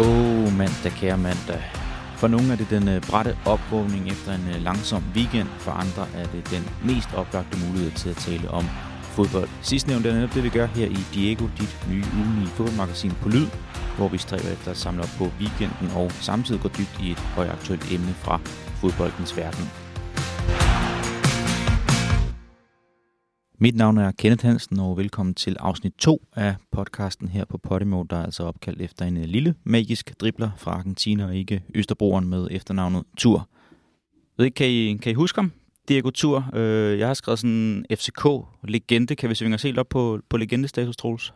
Åh, oh, mandag, kære mandag. For nogle er det den øh, bratte opvågning efter en øh, langsom weekend. For andre er det den mest oplagte mulighed til at tale om fodbold. Sidstnævnte er netop det, vi gør her i Diego, dit nye ugenlige fodboldmagasin på Lyd, hvor vi stræber efter at samle op på weekenden og samtidig gå dybt i et højaktuelt emne fra fodboldens verden. Mit navn er Kenneth Hansen, og velkommen til afsnit 2 af podcasten her på Podimo, der er altså opkaldt efter en lille magisk dribler fra Argentina og ikke Østerbroeren med efternavnet Tur. Ved ikke, kan I, kan I huske ham? Diego Tur. Øh, jeg har skrevet sådan en FCK-legende. Kan vi svinge os helt op på, på legendestatus, Troels?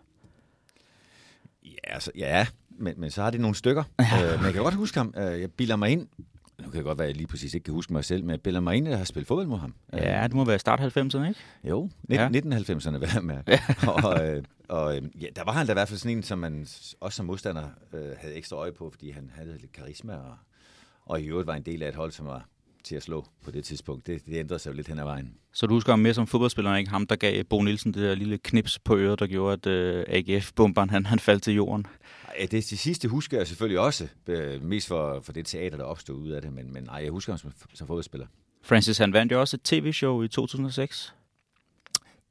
Ja, altså, ja men, men så har det nogle stykker. Øh, men jeg kan godt huske ham. Øh, jeg bilder mig ind, nu kan det godt være, at jeg lige præcis ikke kan huske mig selv, men jeg at jeg har spillet fodbold mod ham. Ja, det må være start 90'erne, ikke? Jo, 19, ja. 1990'erne vil jeg med. Ja. og øh, og øh, ja, der var han da i hvert fald sådan en, som man også som modstander øh, havde ekstra øje på, fordi han havde lidt karisma, og, og i øvrigt var en del af et hold, som var til at slå på det tidspunkt. Det, det ændrede sig jo lidt hen ad vejen. Så du husker ham mere som fodboldspiller, ikke ham, der gav Bo Nielsen det der lille knips på øret, der gjorde, at øh, AGF-bomberen han, han faldt til jorden? Ja, det, det sidste husker jeg selvfølgelig også, øh, mest for, for det teater, der opstod ud af det, men, men nej, jeg husker ham som, som fodboldspiller. Francis, han vandt jo også et tv-show i 2006.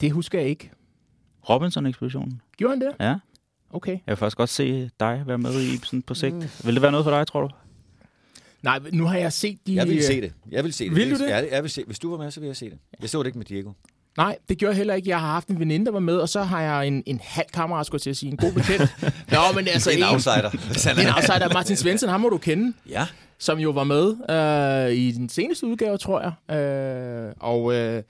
Det husker jeg ikke. Robinson-ekspeditionen. Gjorde han det? Ja. Okay. Jeg vil faktisk godt se dig være med i sådan på sigt. Mm. Vil det være noget for dig, tror du? Nej, nu har jeg set de... Jeg vil se det. Jeg vil se det. Vil du det? Jeg, jeg vil se. Hvis du var med, så vil jeg se det. Jeg så det ikke med Diego. Nej, det gjorde jeg heller ikke. Jeg har haft en veninde, der var med, og så har jeg en, en halv kammerat, skulle jeg til at sige, en god bekendt. Nå, men altså... en, en outsider. en outsider. Martin Svensson, ham må du kende. Ja. Som jo var med øh, i den seneste udgave, tror jeg. Øh, og øh,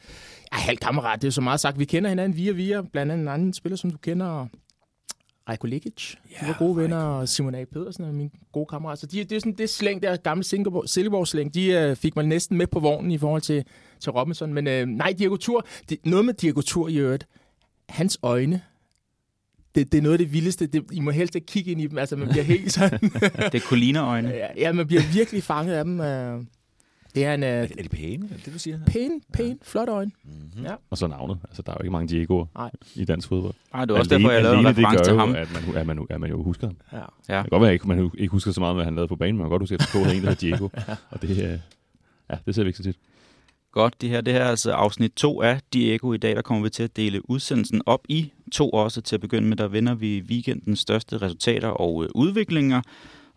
ja, halv kammerat, det er så meget sagt. Vi kender hinanden via via, blandt andet en anden spiller, som du kender, Rejko Lekic. Ja, de var gode venner, og Simon A. Pedersen er min gode kammerat. Så de, det er sådan det slæng der, gamle Silkeborg-slæng, de øh, fik man næsten med på vognen i forhold til, til Robinson. Men øh, nej, Diego Tur, det, noget med Diego Tur i øvrigt, hans øjne, det, det er noget af det vildeste. Det, I må helst ikke kigge ind i dem. Altså, man bliver helt sådan... det er Colina-øjne. Ja, ja, man bliver virkelig fanget af dem. Øh. Det er, en, er, er de pæne? Er det, du siger? Pæne, pæne, ja. flot øjne. Mm-hmm. Ja. Og så navnet. Altså, der er jo ikke mange Diego'er i dansk fodbold. Nej, det er også derfor, jeg lavede en reference til ham. At man, at, man, at man jo husker ham. Ja. ja. Det kan godt være, at man ikke husker så meget, hvad han lavede på banen, men man kan godt huske, at der en, der hedder Diego. ja. Og det, ja, det ser vi ikke så tit. Godt, det her det her er altså afsnit 2 af Diego. I dag der kommer vi til at dele udsendelsen op i to også. Til at begynde med, der vinder vi weekendens største resultater og øh, udviklinger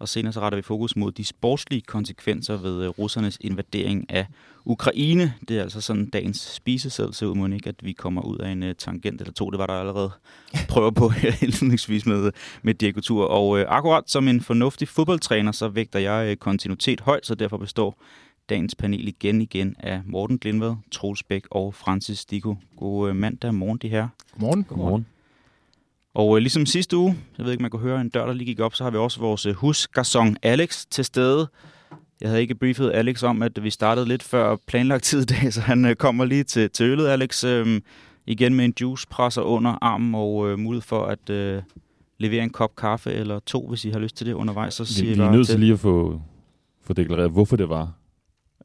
og senere så retter vi fokus mod de sportslige konsekvenser ved øh, russernes invadering af Ukraine. Det er altså sådan dagens spisesæd, så ud ikke, at vi kommer ud af en uh, tangent eller to. Det var der allerede prøver på her indledningsvis med, med Diego Tur. Og uh, akkurat som en fornuftig fodboldtræner, så vægter jeg uh, kontinuitet højt, så derfor består dagens panel igen igen af Morten Glindvad, Troels Bæk og Francis Diko. God uh, mandag morgen, de her. Godmorgen. Godmorgen. Og øh, ligesom sidste uge, jeg ved ikke, man kunne høre en dør, der lige gik op, så har vi også vores øh, husgarçon Alex til stede. Jeg havde ikke briefet Alex om, at vi startede lidt før planlagt tid i dag, så han øh, kommer lige til, til øllet, Alex. Øh, igen med en juicepresser under armen og øh, mulighed for at øh, levere en kop kaffe eller to, hvis I har lyst til det undervejs. Så siger vi, vi er nødt til lige at få, få deklareret, hvorfor det var,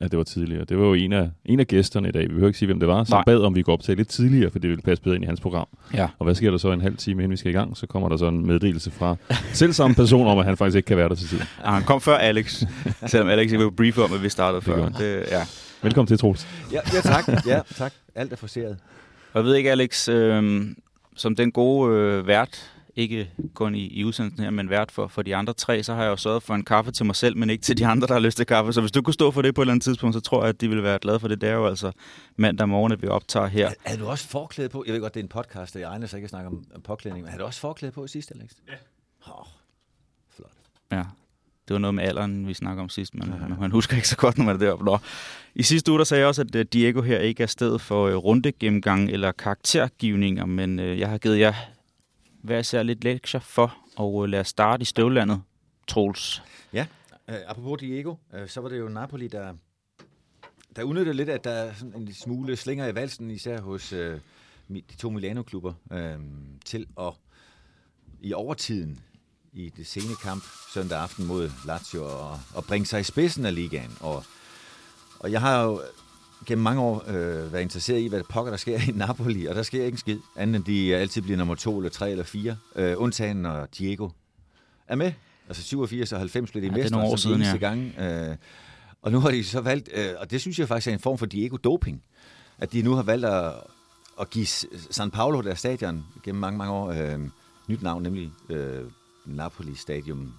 at det var tidligere. Det var jo en af, en af gæsterne i dag, vi behøver ikke sige, hvem det var, som Nej. bad om, vi går op til lidt tidligere, for det ville passe bedre ind i hans program. Ja. Og hvad sker der så en halv time, inden vi skal i gang? Så kommer der så en meddelelse fra selv samme person om, at han faktisk ikke kan være der til tid. Ja, han kom før Alex, selvom Alex ikke var brief om, at vi startede før. Det, ja. Velkommen til, Troels. Ja, ja, tak. Ja, tak. Alt er forseret. Og jeg ved ikke, Alex, øh, som den gode øh, vært, ikke kun i, i udsendelsen her, men vært for, for de andre tre, så har jeg jo sørget for en kaffe til mig selv, men ikke til de andre, der har lyst til kaffe. Så hvis du kunne stå for det på et eller andet tidspunkt, så tror jeg, at de ville være glade for det. Det er jo altså mandag morgen, at vi optager her. Er du også forklædet på? Jeg ved godt, det er en podcast, og jeg egner sig ikke at snakke om, om påklædning, men har du også forklædet på i sidste, Alex? Ja. Oh, flot. Ja, det var noget med alderen, vi snakker om sidst, men ja. man husker ikke så godt, når man er deroppe. Nå. I sidste uge der sagde jeg også, at øh, Diego her ikke er sted for øh, rundegennemgang eller karaktergivninger, men øh, jeg har givet jer hvad jeg ser lidt lektier for, og øh, lad os starte i støvlandet, Troels. Ja, uh, apropos Diego, uh, så var det jo Napoli, der, der udnyttede lidt, at der er sådan en smule slinger i valsen, især hos uh, de to Milano-klubber, uh, til at i overtiden i det sene kamp søndag aften mod Lazio og, og bringe sig i spidsen af ligaen. Og, og jeg har jo gennem mange år øh, været interesseret i, hvad pokker der sker i Napoli, og der sker ikke en skid, andet end de altid bliver nummer to eller tre eller fire, øh, undtagen når Diego er med. Altså 87 og 90 blev de Ja, det er mestre år de siden, eneste gang. Øh, og nu har de så valgt, øh, og det synes jeg faktisk er en form for Diego-doping, at de nu har valgt at, at give San Paulo, der stadion, gennem mange, mange år, øh, nyt navn, nemlig øh, Napoli Stadium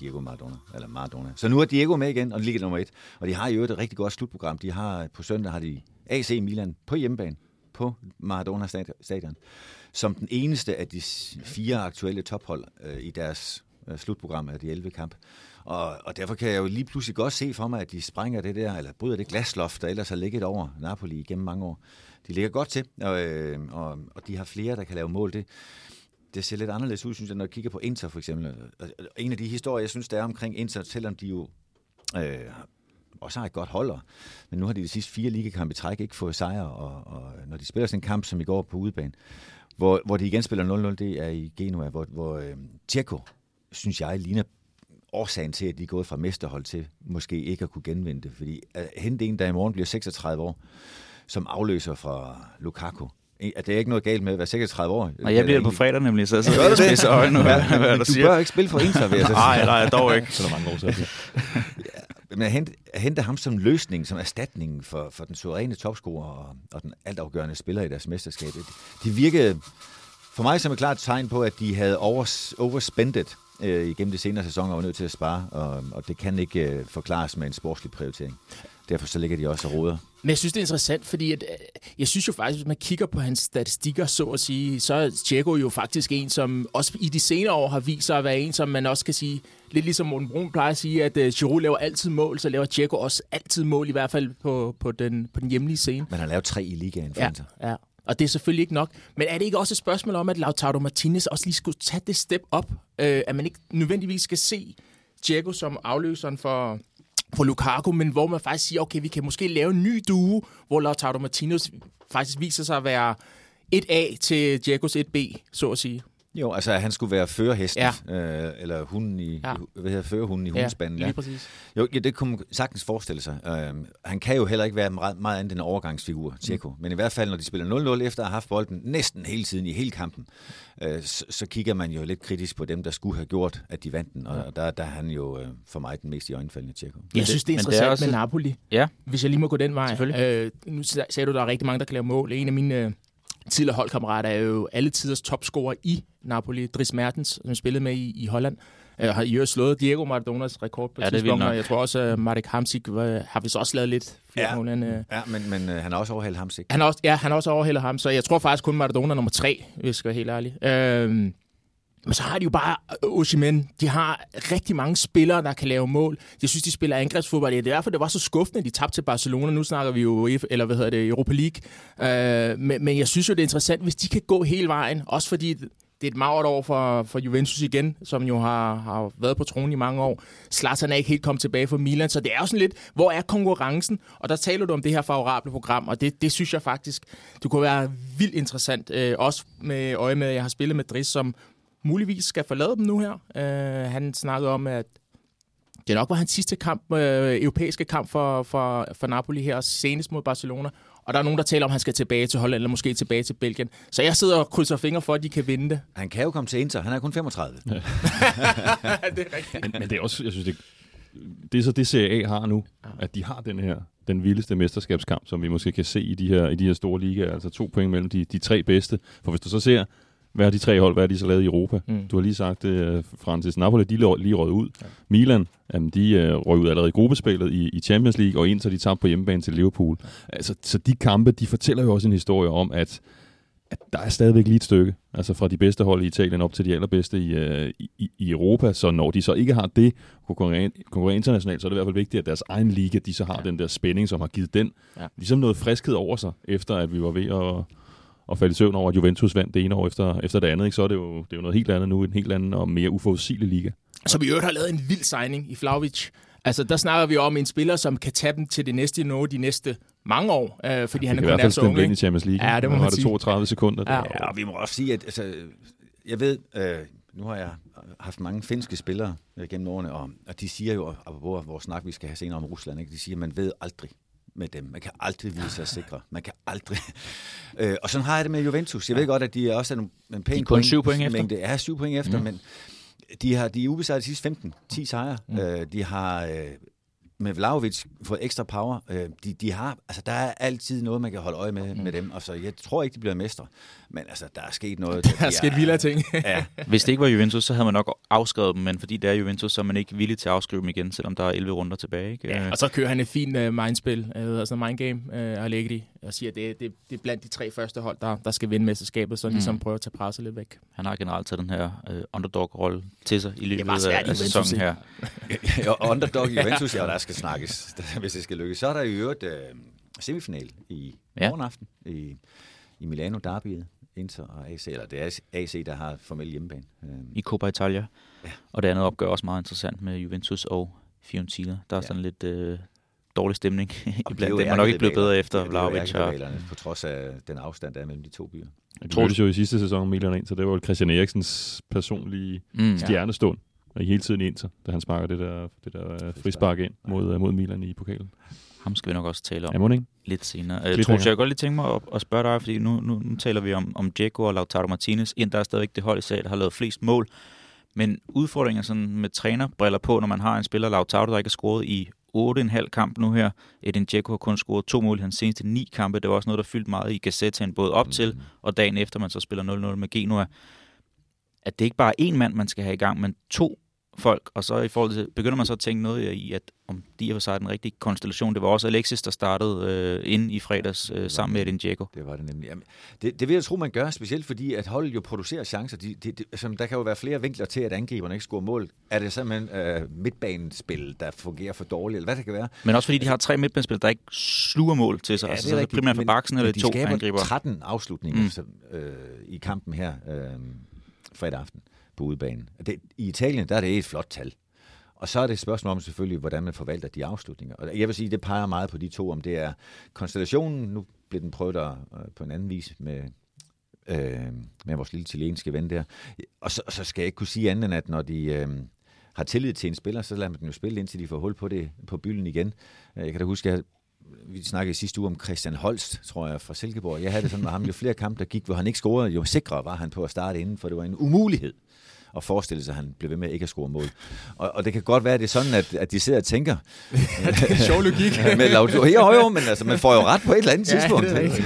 Diego Maradona, eller Maradona. Så nu er Diego med igen, og ligger nummer et. Og de har jo et rigtig godt slutprogram. De har, på søndag har de AC Milan på hjemmebane på Maradona Stadion, som den eneste af de fire aktuelle tophold øh, i deres øh, slutprogram af de 11 kamp. Og, og derfor kan jeg jo lige pludselig godt se for mig, at de sprænger det der, eller bryder det glasloft, der ellers har ligget over Napoli igennem mange år. De ligger godt til, og, øh, og, og de har flere, der kan lave mål. Det, det ser lidt anderledes ud, synes jeg, når jeg kigger på Inter for eksempel. Altså, en af de historier, jeg synes, der er omkring Inter, selvom de jo øh, også har et godt holder, men nu har de de sidste fire ligekampe i træk ikke fået sejre, og, og når de spiller sådan en kamp, som i går på udebane, hvor, hvor de igen spiller 0-0, det er i Genua, hvor, hvor øh, Tjekko, synes jeg, ligner årsagen til, at de er gået fra mesterhold til måske ikke at kunne genvinde det. Fordi øh, at hente en, der i morgen bliver 36 år, som afløser fra Lukaku, at det er ikke noget galt med at være 36 år. Og jeg bliver det på fredag nemlig, så jeg sidder og spidser øjne, hvad, du du siger. bør ikke spille for Inter, vil jeg så sige. Nej, nej, dog ikke. Så er der mange år siden. Men at hente, at hente ham som løsning, som erstatning for, for den suveræne topscorer og, og den altafgørende spiller i deres mesterskab, det, det virkede for mig som et klart tegn på, at de havde overs, overspendet øh, igennem de senere sæsoner og var nødt til at spare, og, og det kan ikke øh, forklares med en sportslig prioritering. Derfor så ligger de også og roder. Men jeg synes, det er interessant, fordi at, øh, jeg synes jo faktisk, hvis man kigger på hans statistikker, så at sige, så er Tjekko jo faktisk en, som også i de senere år har vist sig at være en, som man også kan sige, lidt ligesom Morten Brun plejer at sige, at uh, Giroud laver altid mål, så laver Tjekko også altid mål, i hvert fald på, på, den, på den hjemlige scene. Man har lavet tre i ligaen for Ja, ja. Og det er selvfølgelig ikke nok. Men er det ikke også et spørgsmål om, at Lautaro Martinez også lige skulle tage det step op? Øh, at man ikke nødvendigvis skal se Diego som afløseren for, på Lukaku, men hvor man faktisk siger, okay, vi kan måske lave en ny duo, hvor Lautaro Martinez faktisk viser sig at være 1A til Diegos 1B, så at sige. Jo, altså at han skulle være førerhesten, Ja. øh, eller hunden i, Ja. ja. hvad hedder førerhunden i hundespanden. lige præcis. Jo, ja, det kunne man sagtens forestille sig. Øh, han kan jo heller ikke være meget, meget andet end en overgangsfigur, Tjekko. Mm. Men i hvert fald, når de spiller 0-0 efter at have haft bolden næsten hele tiden i hele kampen, øh, så, så kigger man jo lidt kritisk på dem, der skulle have gjort, at de vandt den. Og der, der er han jo øh, for mig den mest i øjnefaldende Tjekko. Jeg det- synes, det er men det er interessant også- med Napoli. Ja, Hvis jeg lige må gå den vej. Selvfølgelig. Øh, nu sa- sagde du, at der er rigtig mange, der kan lave mål. En af mine øh, tidligere holdkammerater er jo alle tiders topscorer i Napoli. Dries Mertens, som spillede med i, i Holland. Øh, har i øvrigt slået Diego Maradonas rekord på Ja, er tidspunkt, nok. og jeg tror også, at Marek Hamsik øh, har vist også lavet lidt flere Ja. mål. End, øh, Ja, men, men øh, han har også overhældt ham sig. han har også, ja, han har også overhældet ham, så jeg tror faktisk kun Maradona er nummer tre, hvis jeg skal være helt ærlig. Men så har de jo bare øh, Osimhen. De har rigtig mange spillere, der kan lave mål. Jeg synes, de spiller angrebsfodbold. Det er derfor, det var så skuffende, at de tabte til Barcelona. Nu snakker vi jo UEFA eller hvad hedder det, Europa League. Øh, men, men jeg synes jo, det er interessant, hvis de kan gå hele vejen. Også fordi det er et magert år for, for Juventus igen, som jo har, har været på tronen i mange år. Zlatan er ikke helt kommet tilbage for Milan, så det er jo sådan lidt, hvor er konkurrencen? Og der taler du om det her favorable program, og det, det synes jeg faktisk, det kunne være vildt interessant. Øh, også med øje med, at jeg har spillet med Dries, som muligvis skal forlade dem nu her. Øh, han snakkede om, at det nok var hans sidste kamp, øh, europæiske kamp for, for, for Napoli her, senest mod Barcelona. Og der er nogen, der taler om, at han skal tilbage til Holland, eller måske tilbage til Belgien. Så jeg sidder og krydser fingre for, at de kan vinde det. Han kan jo komme til Inter. Han er kun 35. Ja. det er rigtigt. Men, men det er også, jeg synes, det, det er så det Serie A har nu, at de har den her, den vildeste mesterskabskamp, som vi måske kan se i de her, i de her store ligaer, altså to point mellem de, de tre bedste. For hvis du så ser, hvad har de tre hold, hvad har de så lavet i Europa? Mm. Du har lige sagt det, uh, Francis Napoli, de lige røget ud. Ja. Milan, jamen, de uh, røg ud allerede i gruppespillet i, i Champions League, og Inter, de tabte på hjemmebane til Liverpool. Altså, så de kampe, de fortæller jo også en historie om, at at der er stadigvæk lige et stykke, altså fra de bedste hold i Italien op til de allerbedste i, øh, i, i Europa, så når de så ikke har det, konkurrere, konkurrere internationalt, så er det i hvert fald vigtigt, at deres egen liga, de så har ja. den der spænding, som har givet den, ja. ligesom noget friskhed over sig, efter at vi var ved at, at falde i søvn over, at Juventus vandt det ene år efter, efter det andet, ikke? så er det, jo, det er jo noget helt andet nu, en helt anden og mere uforudsigelig liga. Som i øvrigt har lavet en vild signing i Flauvic. Altså, der snakker vi om en spiller, som kan tage dem til det næste niveau de næste mange år, øh, fordi han Det er kun er så ung. ind i ikke? Champions League. Ja, det må Nu man var det sige. 32 sekunder. Ja. Det Ja, og vi må også sige, at altså, jeg ved, øh, nu har jeg haft mange finske spillere øh, gennem årene, og, og de siger jo, apropos vores snak, vi skal have senere om Rusland, ikke? de siger, at man ved aldrig med dem. Man kan aldrig vide sig sikre. Man kan aldrig... øh, og sådan har jeg det med Juventus. Jeg ved godt, at de også er nogle, en pæn De er kun syv point efter. Mængde. Ja, syv point efter, mm. men De har de er ubesejret de sidste 15, 10 sejre. Mm. Øh, de har øh, med Vlaovic fået ekstra power. Øh, de, de har, altså, der er altid noget, man kan holde øje med, mm. med dem. Og så jeg tror ikke, de bliver mestre. Men altså, der er sket noget. Der er sket vilde ting. ja. Hvis det ikke var Juventus, så havde man nok afskrevet dem, men fordi det er Juventus, så er man ikke villig til at afskrive dem igen, selvom der er 11 runder tilbage. Ikke? Ja, og så kører han et fint uh, mindspil, uh, altså mindgame, uh, Allegri, og siger, at det, det, det er blandt de tre første hold, der, der skal vinde mesterskabet, så han mm. ligesom prøver at tage presset lidt væk. Han har generelt taget den her uh, underdog-rolle til sig i løbet af, af sæsonen her. ja, underdog i Juventus, ja, der skal snakkes, hvis det skal lykkes. Så er der i øvrigt uh, semifinal i ja. morgenaften i, i Milano Derbyet. Inter og AC, eller det er AC, der har formelt hjemmebane. I Coppa Italia. Ja. Og det andet opgør også meget interessant med Juventus og Fiorentina. Der er ja. sådan lidt øh, dårlig stemning iblandt dem. Man er nok ikke blevet bedre efter Vlaovic. På trods af den afstand, der er mellem de to byer. Jeg tror det jo i sidste sæson Milan ind, så det var Christian Eriksens personlige mm, stjernestund. Ja. Og hele tiden Inter, da han sparker det der, det der frispark ind mod, mod Milan i pokalen. Ham skal vi nok også tale om ja, lidt senere. Jeg tror, jeg kan godt lige tænke mig at, at spørge dig, fordi nu, nu, nu taler vi om, om Dzeko og Lautaro Martinez. Ind der er stadigvæk det hold i sag, der har lavet flest mål. Men udfordringer sådan med trænerbriller på, når man har en spiller, Lautaro, der ikke har scoret i 8,5 kamp nu her. Edin Dzeko har kun scoret to mål i hans seneste ni kampe. Det var også noget, der fyldte meget i Gazettaen, både op til og dagen efter, man så spiller 0-0 med Genua. At det ikke bare er én mand, man skal have i gang, men to folk, og så i forhold til, begynder man så at tænke noget i, at om de er for sig den rigtige konstellation. Det var også Alexis, der startede øh, ind i fredags øh, sammen med Edin Dzeko. Det var det nemlig. Jamen, det, det vil jeg tro, man gør, specielt fordi, at holdet jo producerer chancer. De, de, de, altså, der kan jo være flere vinkler til, at angriberne ikke scorer mål. Er det simpelthen øh, midtbanespil, der fungerer for dårligt, eller hvad det kan være? Men også fordi de har tre midtbanespil, der ikke sluger mål til sig. Ja, altså, det er altså, primært for baksen eller to angriber. 13 afslutninger mm. så, øh, i kampen her øh, fredag aften på udebanen. Det, I Italien der er det et flot tal. Og så er det et spørgsmål om selvfølgelig, hvordan man forvalter de afslutninger. Og jeg vil sige, det peger meget på de to, om det er konstellationen, nu bliver den prøvet der, øh, på en anden vis med, øh, med vores lille italienske ven der. Og så, så skal jeg ikke kunne sige andet end, at når de øh, har tillid til en spiller, så lader man den jo spille, indtil de får hul på det på bylden igen. Øh, jeg kan da huske, at vi snakkede sidste uge om Christian Holst, tror jeg, fra Silkeborg. Jeg havde det sådan med ham, jo flere kampe der gik, hvor han ikke scorede, jo sikrere var han på at starte inden, for det var en umulighed at forestille sig, at han blev ved med ikke at score mål. Og, og det kan godt være, at det er sådan, at, at de sidder og tænker... det er sjov logik. med jo, jo, jo, men altså, man får jo ret på et eller andet ja, tidspunkt. Det er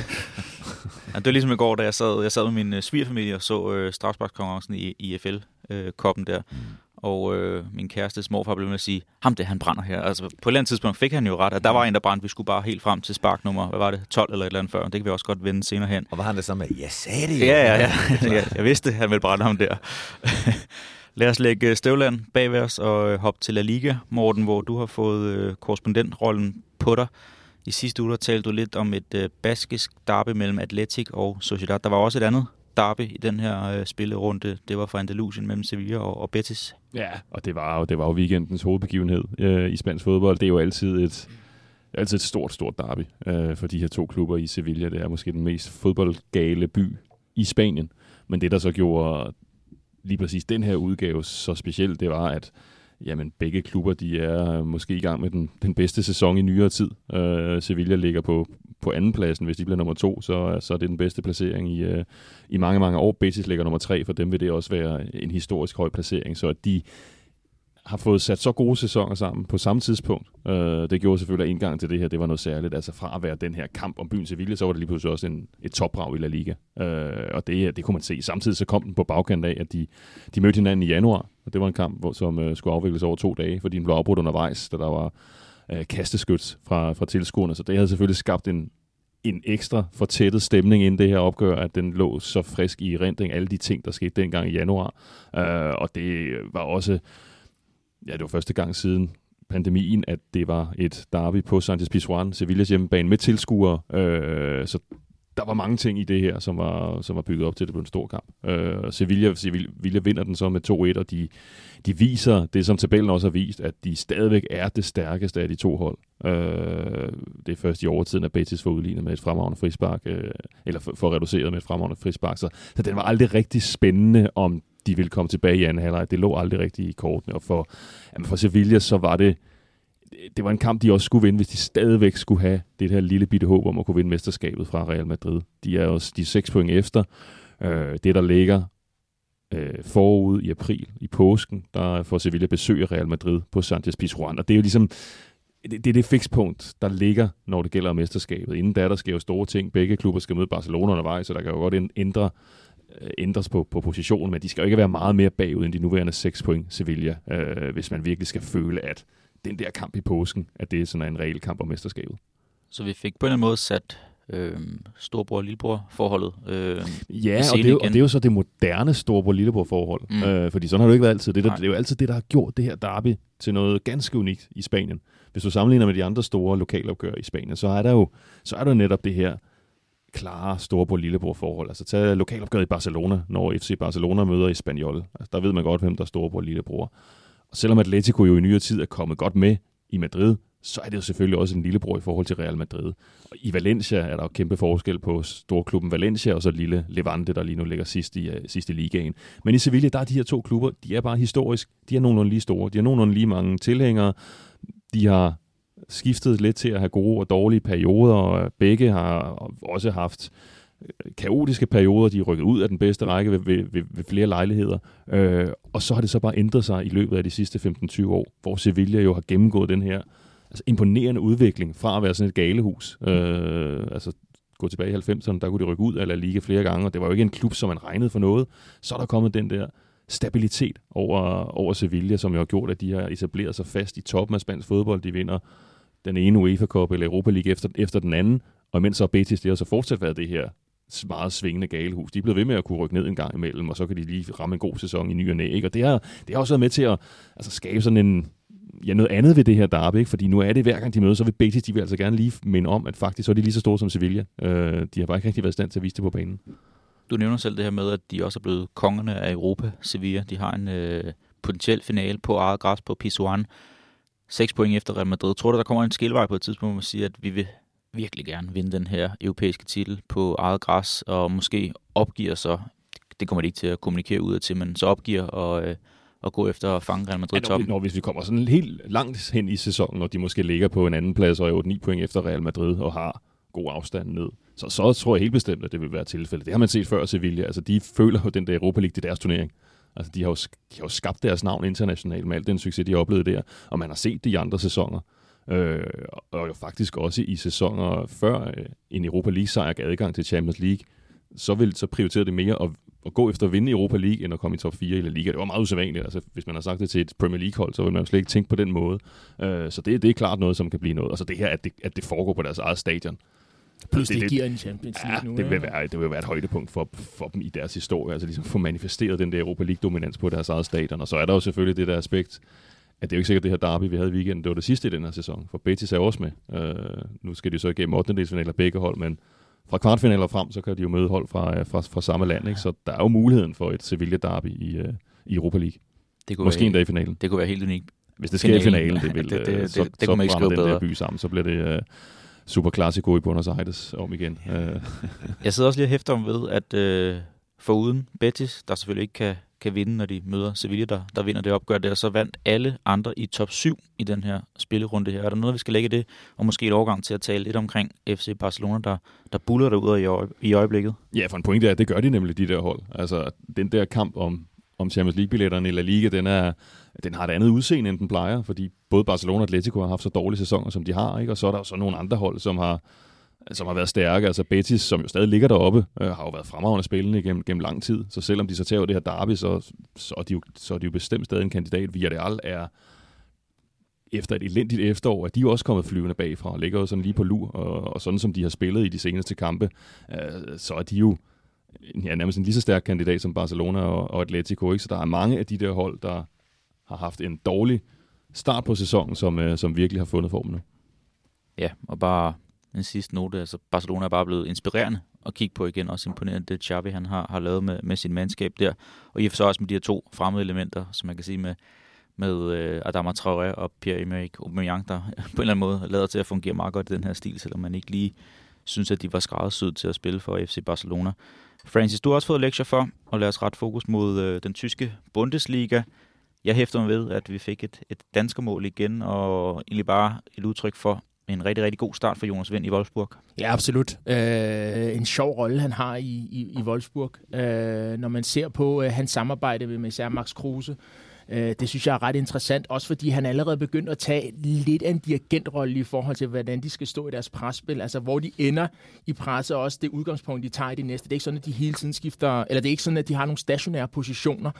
Ja, det var ligesom i går, da jeg sad, jeg sad med min uh, svigerfamilie og så uh, strafsparkskonkurrencen i, i FL-koppen uh, der. Mm. Og øh, min kæreste morfar blev med at sige, ham det, han brænder her. Altså på et eller andet tidspunkt fik han jo ret, at der var en, der brændte. Vi skulle bare helt frem til sparknummer, hvad var det, 12 eller et eller andet før. Det kan vi også godt vende senere hen. Og var han der så med, jeg sagde det jo. Ja, ja, ja. jeg, jeg vidste, han ville brænde ham der. Lad os lægge Støvland bag os og øh, hoppe til La Liga, Morten, hvor du har fået øh, korrespondentrollen på dig. I sidste uge talte du lidt om et øh, baskisk derby mellem Atletic og Sociedad. Der var også et andet derby i den her øh, spillerunde. Det var fra Andalusien mellem Sevilla og, og Betis. Ja, og det var jo, det var jo weekendens hovedbegivenhed øh, i spansk fodbold. Det er jo altid et, altid et stort, stort derby øh, for de her to klubber i Sevilla. Det er måske den mest fodboldgale by i Spanien. Men det, der så gjorde lige præcis den her udgave så specielt, det var, at jamen, begge klubber de er øh, måske i gang med den, den bedste sæson i nyere tid. Øh, Sevilla ligger på, på anden pladsen. Hvis de bliver nummer to, så, så er det den bedste placering i, øh, i mange, mange år. Betis ligger nummer tre, for dem vil det også være en historisk høj placering. Så at de har fået sat så gode sæsoner sammen på samme tidspunkt. Øh, det gjorde selvfølgelig, at indgangen til det her, det var noget særligt. Altså fra at være den her kamp om byen Sevilla, så var det lige pludselig også en, et topbrag i La Liga. Øh, og det, det kunne man se. Samtidig så kom den på bagkant af, at de, de mødte hinanden i januar. Og det var en kamp, hvor, som øh, skulle afvikles over to dage, fordi den blev afbrudt undervejs, da der var øh, kasteskyt fra, fra tilskuerne. Så det havde selvfølgelig skabt en, en ekstra fortættet stemning inden det her opgør, at den lå så frisk i rendring, alle de ting, der skete dengang i januar. Øh, og det var også ja, det var første gang siden pandemien, at det var et derby på Sanchez Pizjuan, Sevillas hjemmebane med tilskuere. Øh, så der var mange ting i det her, som var, som var bygget op til, at det blev en stor kamp. Øh, Sevilla, Sevilla vinder den så med 2-1, og de, de viser det, som tabellen også har vist, at de stadigvæk er det stærkeste af de to hold. Øh, det er først i overtiden, at Betis får udlignet med et fremragende frispark, øh, eller får reduceret med et fremragende frispark. Så, så den var aldrig rigtig spændende, om de ville komme tilbage i anden halvleg. Det lå aldrig rigtigt i kortene, og for, jamen for Sevilla så var det det var en kamp, de også skulle vinde, hvis de stadigvæk skulle have det her lille bitte håb om at kunne vinde mesterskabet fra Real Madrid. De er også de er seks point efter. Øh, det, der ligger øh, forud i april, i påsken, der får Sevilla besøg af Real Madrid på Sanchez Pizjuan. Og det er jo ligesom, det, det er det fikspunkt, der ligger, når det gælder mesterskabet. Inden da, der sker jo store ting. Begge klubber skal møde Barcelona undervejs, så der kan jo godt ændre, øh, ændres på, på positionen, men de skal jo ikke være meget mere bagud end de nuværende 6 point Sevilla, øh, hvis man virkelig skal føle, at den der kamp i påsken, at det er sådan en reel kamp om mesterskabet. Så vi fik på en eller anden måde sat øh, storbror lillebror forholdet. Øh, ja, og det, er jo, og det er jo så det moderne storbror lillebror forhold. Mm. Øh, fordi sådan har det jo ikke været altid. Det, der, det er jo altid det, der har gjort det her derby til noget ganske unikt i Spanien. Hvis du sammenligner med de andre store lokalopgør i Spanien, så er der jo, så er der netop det her klare storbror lillebror forhold. Altså tag lokalopgøret i Barcelona, når FC Barcelona møder i Spaniol. Altså, der ved man godt, hvem der er storbror lillebror. Og selvom Atletico jo i nyere tid er kommet godt med i Madrid, så er det jo selvfølgelig også en lillebror i forhold til Real Madrid. Og I Valencia er der jo kæmpe forskel på storklubben Valencia og så lille Levante, der lige nu ligger sidst i, uh, sidst i ligaen. Men i Sevilla, der er de her to klubber, de er bare historisk, de er nogenlunde lige store, de har nogenlunde lige mange tilhængere, de har skiftet lidt til at have gode og dårlige perioder, og begge har også haft øh, Øh, kaotiske perioder, de er rykket ud af den bedste række ved, ved, ved, ved flere lejligheder. Øh, og så har det så bare ændret sig i løbet af de sidste 15-20 år, hvor Sevilla jo har gennemgået den her altså, imponerende udvikling fra at være sådan et galehus. Øh, altså gå tilbage i 90'erne, der kunne de rykke ud af La Liga flere gange, og det var jo ikke en klub, som man regnede for noget. Så er der kommet den der stabilitet over, over Sevilla, som jo har gjort, at de har etableret sig fast i toppen af spansk fodbold. De vinder den ene UEFA Cup eller Europa League efter, efter den anden, og mens så Betis, det har så fortsat været det her meget svingende galehus. De er blevet ved med at kunne rykke ned en gang imellem, og så kan de lige ramme en god sæson i ny og næ. Ikke? Og det har, det har også været med til at altså, skabe sådan en, ja, noget andet ved det her derby, ikke? fordi nu er det hver gang de mødes, så vil Betis, de vil altså gerne lige minde om, at faktisk så er de lige så store som Sevilla. Øh, de har bare ikke rigtig været i stand til at vise det på banen. Du nævner selv det her med, at de også er blevet kongerne af Europa, Sevilla. De har en øh, potentiel finale på eget græs på Pisuan. 6 point efter Real Madrid. Tror du, der kommer en skilvej på et tidspunkt, hvor man siger, at vi vil virkelig gerne vinde den her europæiske titel på eget græs, og måske opgiver så, det kommer de ikke til at kommunikere ud af til, men så opgiver og, øh, og gå efter at fange Real Madrid ja, når, toppen. Når, hvis vi kommer sådan helt langt hen i sæsonen, og de måske ligger på en anden plads og er 8-9 point efter Real Madrid og har god afstand ned, så, så tror jeg helt bestemt, at det vil være tilfældet. Det har man set før Sevilla. Altså, de føler jo den der Europa League, det er deres turnering. Altså, de har, jo, de har jo skabt deres navn internationalt med al den succes, de har oplevet der, og man har set det i andre sæsoner. Øh, og jo faktisk også i sæsoner før øh, en Europa League-sejr gav adgang til Champions League, så vil så prioritere det mere at, at gå efter at vinde Europa League, end at komme i top 4 i La Liga. Det var meget usædvanligt. Altså, hvis man har sagt det til et Premier League-hold, så vil man jo slet ikke tænke på den måde. Øh, så det, det er klart noget, som kan blive noget. Altså det her, at det, at det foregår på deres eget stadion. Plus det, det giver en Champions League ja, nu. Det vil, være, det vil være et højdepunkt for, for dem i deres historie. Altså ligesom få manifesteret den der Europa League-dominans på deres eget stadion. Og så er der jo selvfølgelig det der aspekt, at det er jo ikke sikkert, det her derby, vi havde i weekenden, det var det sidste i den her sæson. For Betis er også med. Uh, nu skal de så igennem 8. finaler begge hold, men fra kvartfinaler frem, så kan de jo møde hold fra, fra, fra samme land. Ikke? Så der er jo muligheden for et Sevilla derby i, uh, i Europa League. Det kunne Måske endda i finalen. Det kunne være helt unikt. Hvis det sker i finalen, det, vil, det, det, det, så, det, det, så kunne man ikke skrive den bedre. der by sammen, så bliver det... Uh, Super Classico i Buenos Aires om igen. Øh. jeg sidder også lige og hæfter om ved, at øh, foruden Betis, der selvfølgelig ikke kan, kan vinde, når de møder Sevilla, der, der vinder det opgør der, så vandt alle andre i top 7 i den her spillerunde her. Er der noget, vi skal lægge det, og måske et overgang til at tale lidt omkring FC Barcelona, der, der buller derude i, øje, i øjeblikket? Ja, for en pointe er, at det gør de nemlig, de der hold. Altså, den der kamp om, om Champions League-billetterne i La Liga, den er, den har et andet udseende, end den plejer, fordi både Barcelona og Atletico har haft så dårlige sæsoner, som de har, ikke? og så er der så nogle andre hold, som har, som har været stærke. Altså Betis, som jo stadig ligger deroppe, øh, har jo været fremragende spillende gennem, gennem lang tid. Så selvom de så tager det her derby, så, så, er de jo, så er de jo bestemt stadig en kandidat. Villarreal er efter et elendigt efterår, at de er også kommet flyvende bagfra og ligger jo sådan lige på lur. Og, og sådan som de har spillet i de seneste kampe, øh, så er de jo ja, nærmest en lige så stærk kandidat som Barcelona og, og Atletico. Ikke? Så der er mange af de der hold, der har haft en dårlig start på sæsonen, som, øh, som virkelig har fundet formen nu. Ja, og bare en sidste note, altså Barcelona er bare blevet inspirerende at kigge på igen, også imponerende det Xavi han har, har lavet med, med sin mandskab der, og i for så også med de her to fremmede elementer, som man kan sige med, med øh, Adama Traoré og Pierre-Emerick Aubameyang, der på en eller anden måde lader til at fungere meget godt i den her stil, selvom man ikke lige synes, at de var skræddersyet til at spille for FC Barcelona. Francis, du har også fået lektier for, og lad os ret fokus mod øh, den tyske Bundesliga. Jeg hæfter mig ved, at vi fik et, et danskermål igen, og egentlig bare et udtryk for, en rigtig, rigtig god start for Jonas Vind i Wolfsburg. Ja, absolut. Øh, en sjov rolle, han har i, i, i Wolfsburg. Øh, når man ser på øh, hans samarbejde med især Max Kruse, Øh, det synes jeg er ret interessant, også fordi han allerede begyndt at tage lidt af en dirigentrolle i forhold til, hvordan de skal stå i deres presspil. Altså, hvor de ender i presset, og også det udgangspunkt, de tager i det næste. Det er ikke sådan, at de hele tiden skifter, eller det er ikke sådan, at de har nogle stationære positioner.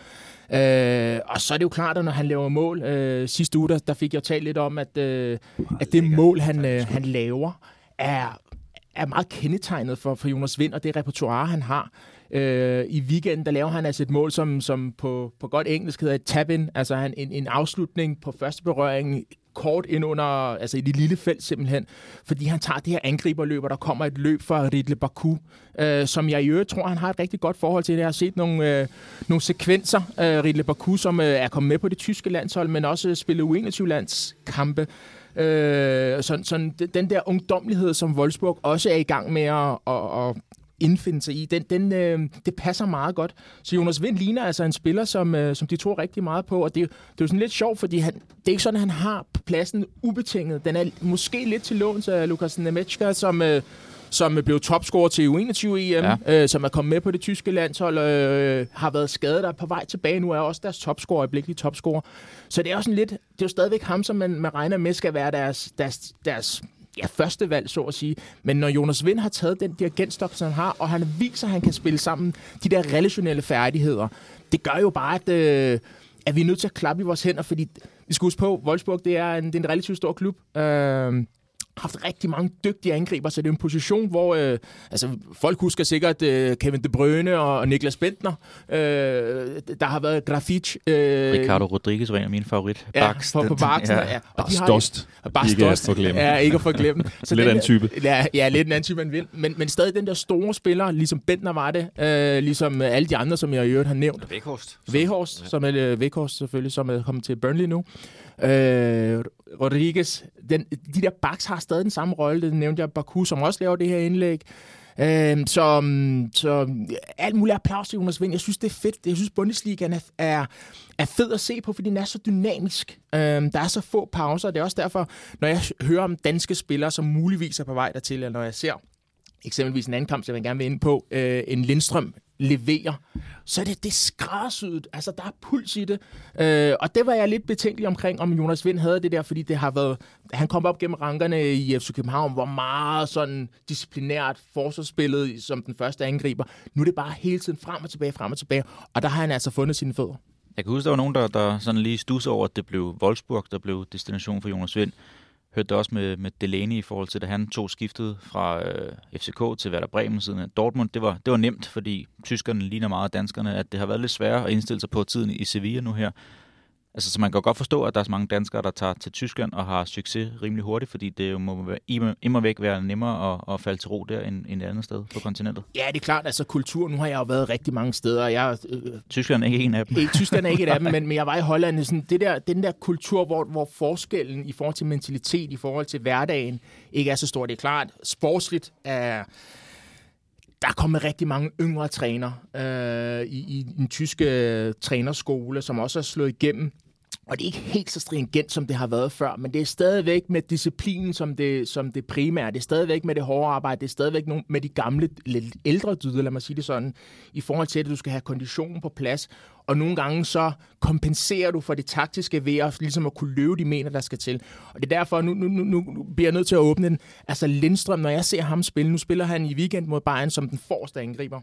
Øh, og så er det jo klart, at når han laver mål, øh, sidste uge, der, der fik jeg talt lidt om, at, øh, at det mål, han, øh, han laver, er er meget kendetegnet for, for Jonas Vind og det repertoire, han har. Øh, I weekenden, der laver han altså et mål, som, som på, på godt engelsk hedder et tap-in, altså han, en, en afslutning på første berøring, kort ind under, altså i det lille felt simpelthen, fordi han tager det her angriberløb, og der kommer et løb fra Ridle Baku, øh, som jeg i øvrigt tror, han har et rigtig godt forhold til. Jeg har set nogle, øh, nogle sekvenser øh, af Ridle Baku, som øh, er kommet med på det tyske landshold, men også spillet U21-landskampe. Øh, sådan, sådan, den der ungdomlighed, som Wolfsburg også er i gang med at, at, at indfinde sig i, den, den, øh, det passer meget godt. Så Jonas Vind ligner altså en spiller, som, øh, som de tror rigtig meget på, og det, det er jo sådan lidt sjovt, fordi han, det er ikke sådan, at han har pladsen ubetinget. Den er måske lidt til låns af Lukas Nemechka, som... Øh, som blev topscorer til U21-EM, ja. øh, som er kommet med på det tyske landshold, øh, har været skadet og er på vej tilbage nu, er også deres topscorer, øjeblikkelig topscorer. Så det er også lidt, det er jo stadigvæk ham, som man, man regner med skal være deres, deres, deres ja, første valg, så at sige. Men når Jonas Vind har taget den dirigenstok, som han har, og han viser, at han kan spille sammen de der relationelle færdigheder, det gør jo bare, at, øh, at vi er nødt til at klappe i vores hænder, fordi vi skal huske på, Wolfsburg, det er en, det er en relativt stor klub. Øh, haft rigtig mange dygtige angriber, så det er en position, hvor øh, altså, folk husker sikkert øh, Kevin De Bruyne og, og Niklas Bentner. Øh, der har været Grafitsch. Øh, Ricardo Rodriguez var en af mine favorit. Ja, på, på Baksen. Ja. Ja. Og Barstost. Ikke at forglemme. Ja, ikke at forglemme. Så lidt anden type. Ja, ja, lidt en anden type, man vil. Men, men stadig den der store spiller, ligesom Bentner var det, øh, ligesom alle de andre, som jeg i øvrigt har nævnt. Vækhorst. Vækhorst, ja. som er øh, Vækhorst selvfølgelig, som er kommet til Burnley nu. Øh, Rodriguez, den, de der backs har stadig den samme rolle, det nævnte jeg, Baku, som også laver det her indlæg. Øh, så, så alt muligt applaus til Jonas Vind. Jeg synes, det er fedt. Jeg synes, Bundesligaen er, er, er fed at se på, fordi den er så dynamisk. Øh, der er så få pauser. Det er også derfor, når jeg hører om danske spillere, som muligvis er på vej dertil, eller når jeg ser eksempelvis en anden kamp, som jeg gerne vil ind på, øh, en Lindstrøm leverer, så er det, det skræddersyet. Altså, der er puls i det. Øh, og det var jeg lidt betænkelig omkring, om Jonas Vind havde det der, fordi det har været... Han kom op gennem rankerne i FC København, var meget sådan disciplinært forsvarsspillet som den første angriber. Nu er det bare hele tiden frem og tilbage, frem og tilbage, og der har han altså fundet sine fødder. Jeg kan huske, der var nogen, der, der sådan lige stusser over, at det blev Wolfsburg, der blev destination for Jonas Vind hørte det også med, med Delaney i forhold til, da han tog skiftet fra øh, FCK til Werder Bremen siden af Dortmund. Det var, det var nemt, fordi tyskerne ligner meget danskerne, at det har været lidt sværere at indstille sig på tiden i Sevilla nu her. Altså, så man kan godt forstå, at der er så mange danskere, der tager til Tyskland og har succes rimelig hurtigt, fordi det jo må være, immer væk være nemmere at, at falde til ro der end, end et andet sted på kontinentet. Ja, det er klart. Altså, kultur, nu har jeg jo været rigtig mange steder. Jeg, øh, Tyskland er ikke en af dem. Ikke, Tyskland er ikke et af dem, men, men jeg var i Holland. Sådan, det der, den der kultur, hvor, hvor forskellen i forhold til mentalitet, i forhold til hverdagen, ikke er så stor. Det er klart, sportsligt er der er kommet rigtig mange yngre træner øh, i, i tysk tyske øh, trænerskole, som også har slået igennem og det er ikke helt så stringent, som det har været før, men det er stadigvæk med disciplinen som det, som det primære. Det er stadigvæk med det hårde arbejde. Det er stadigvæk med de gamle, lidt ældre dyder, lad mig sige det sådan, i forhold til, at du skal have konditionen på plads. Og nogle gange så kompenserer du for det taktiske ved at, ligesom at kunne løbe de mener, der skal til. Og det er derfor, nu, nu, nu, nu bliver jeg nødt til at åbne den. Altså Lindstrøm, når jeg ser ham spille, nu spiller han i weekend mod Bayern som den forreste angriber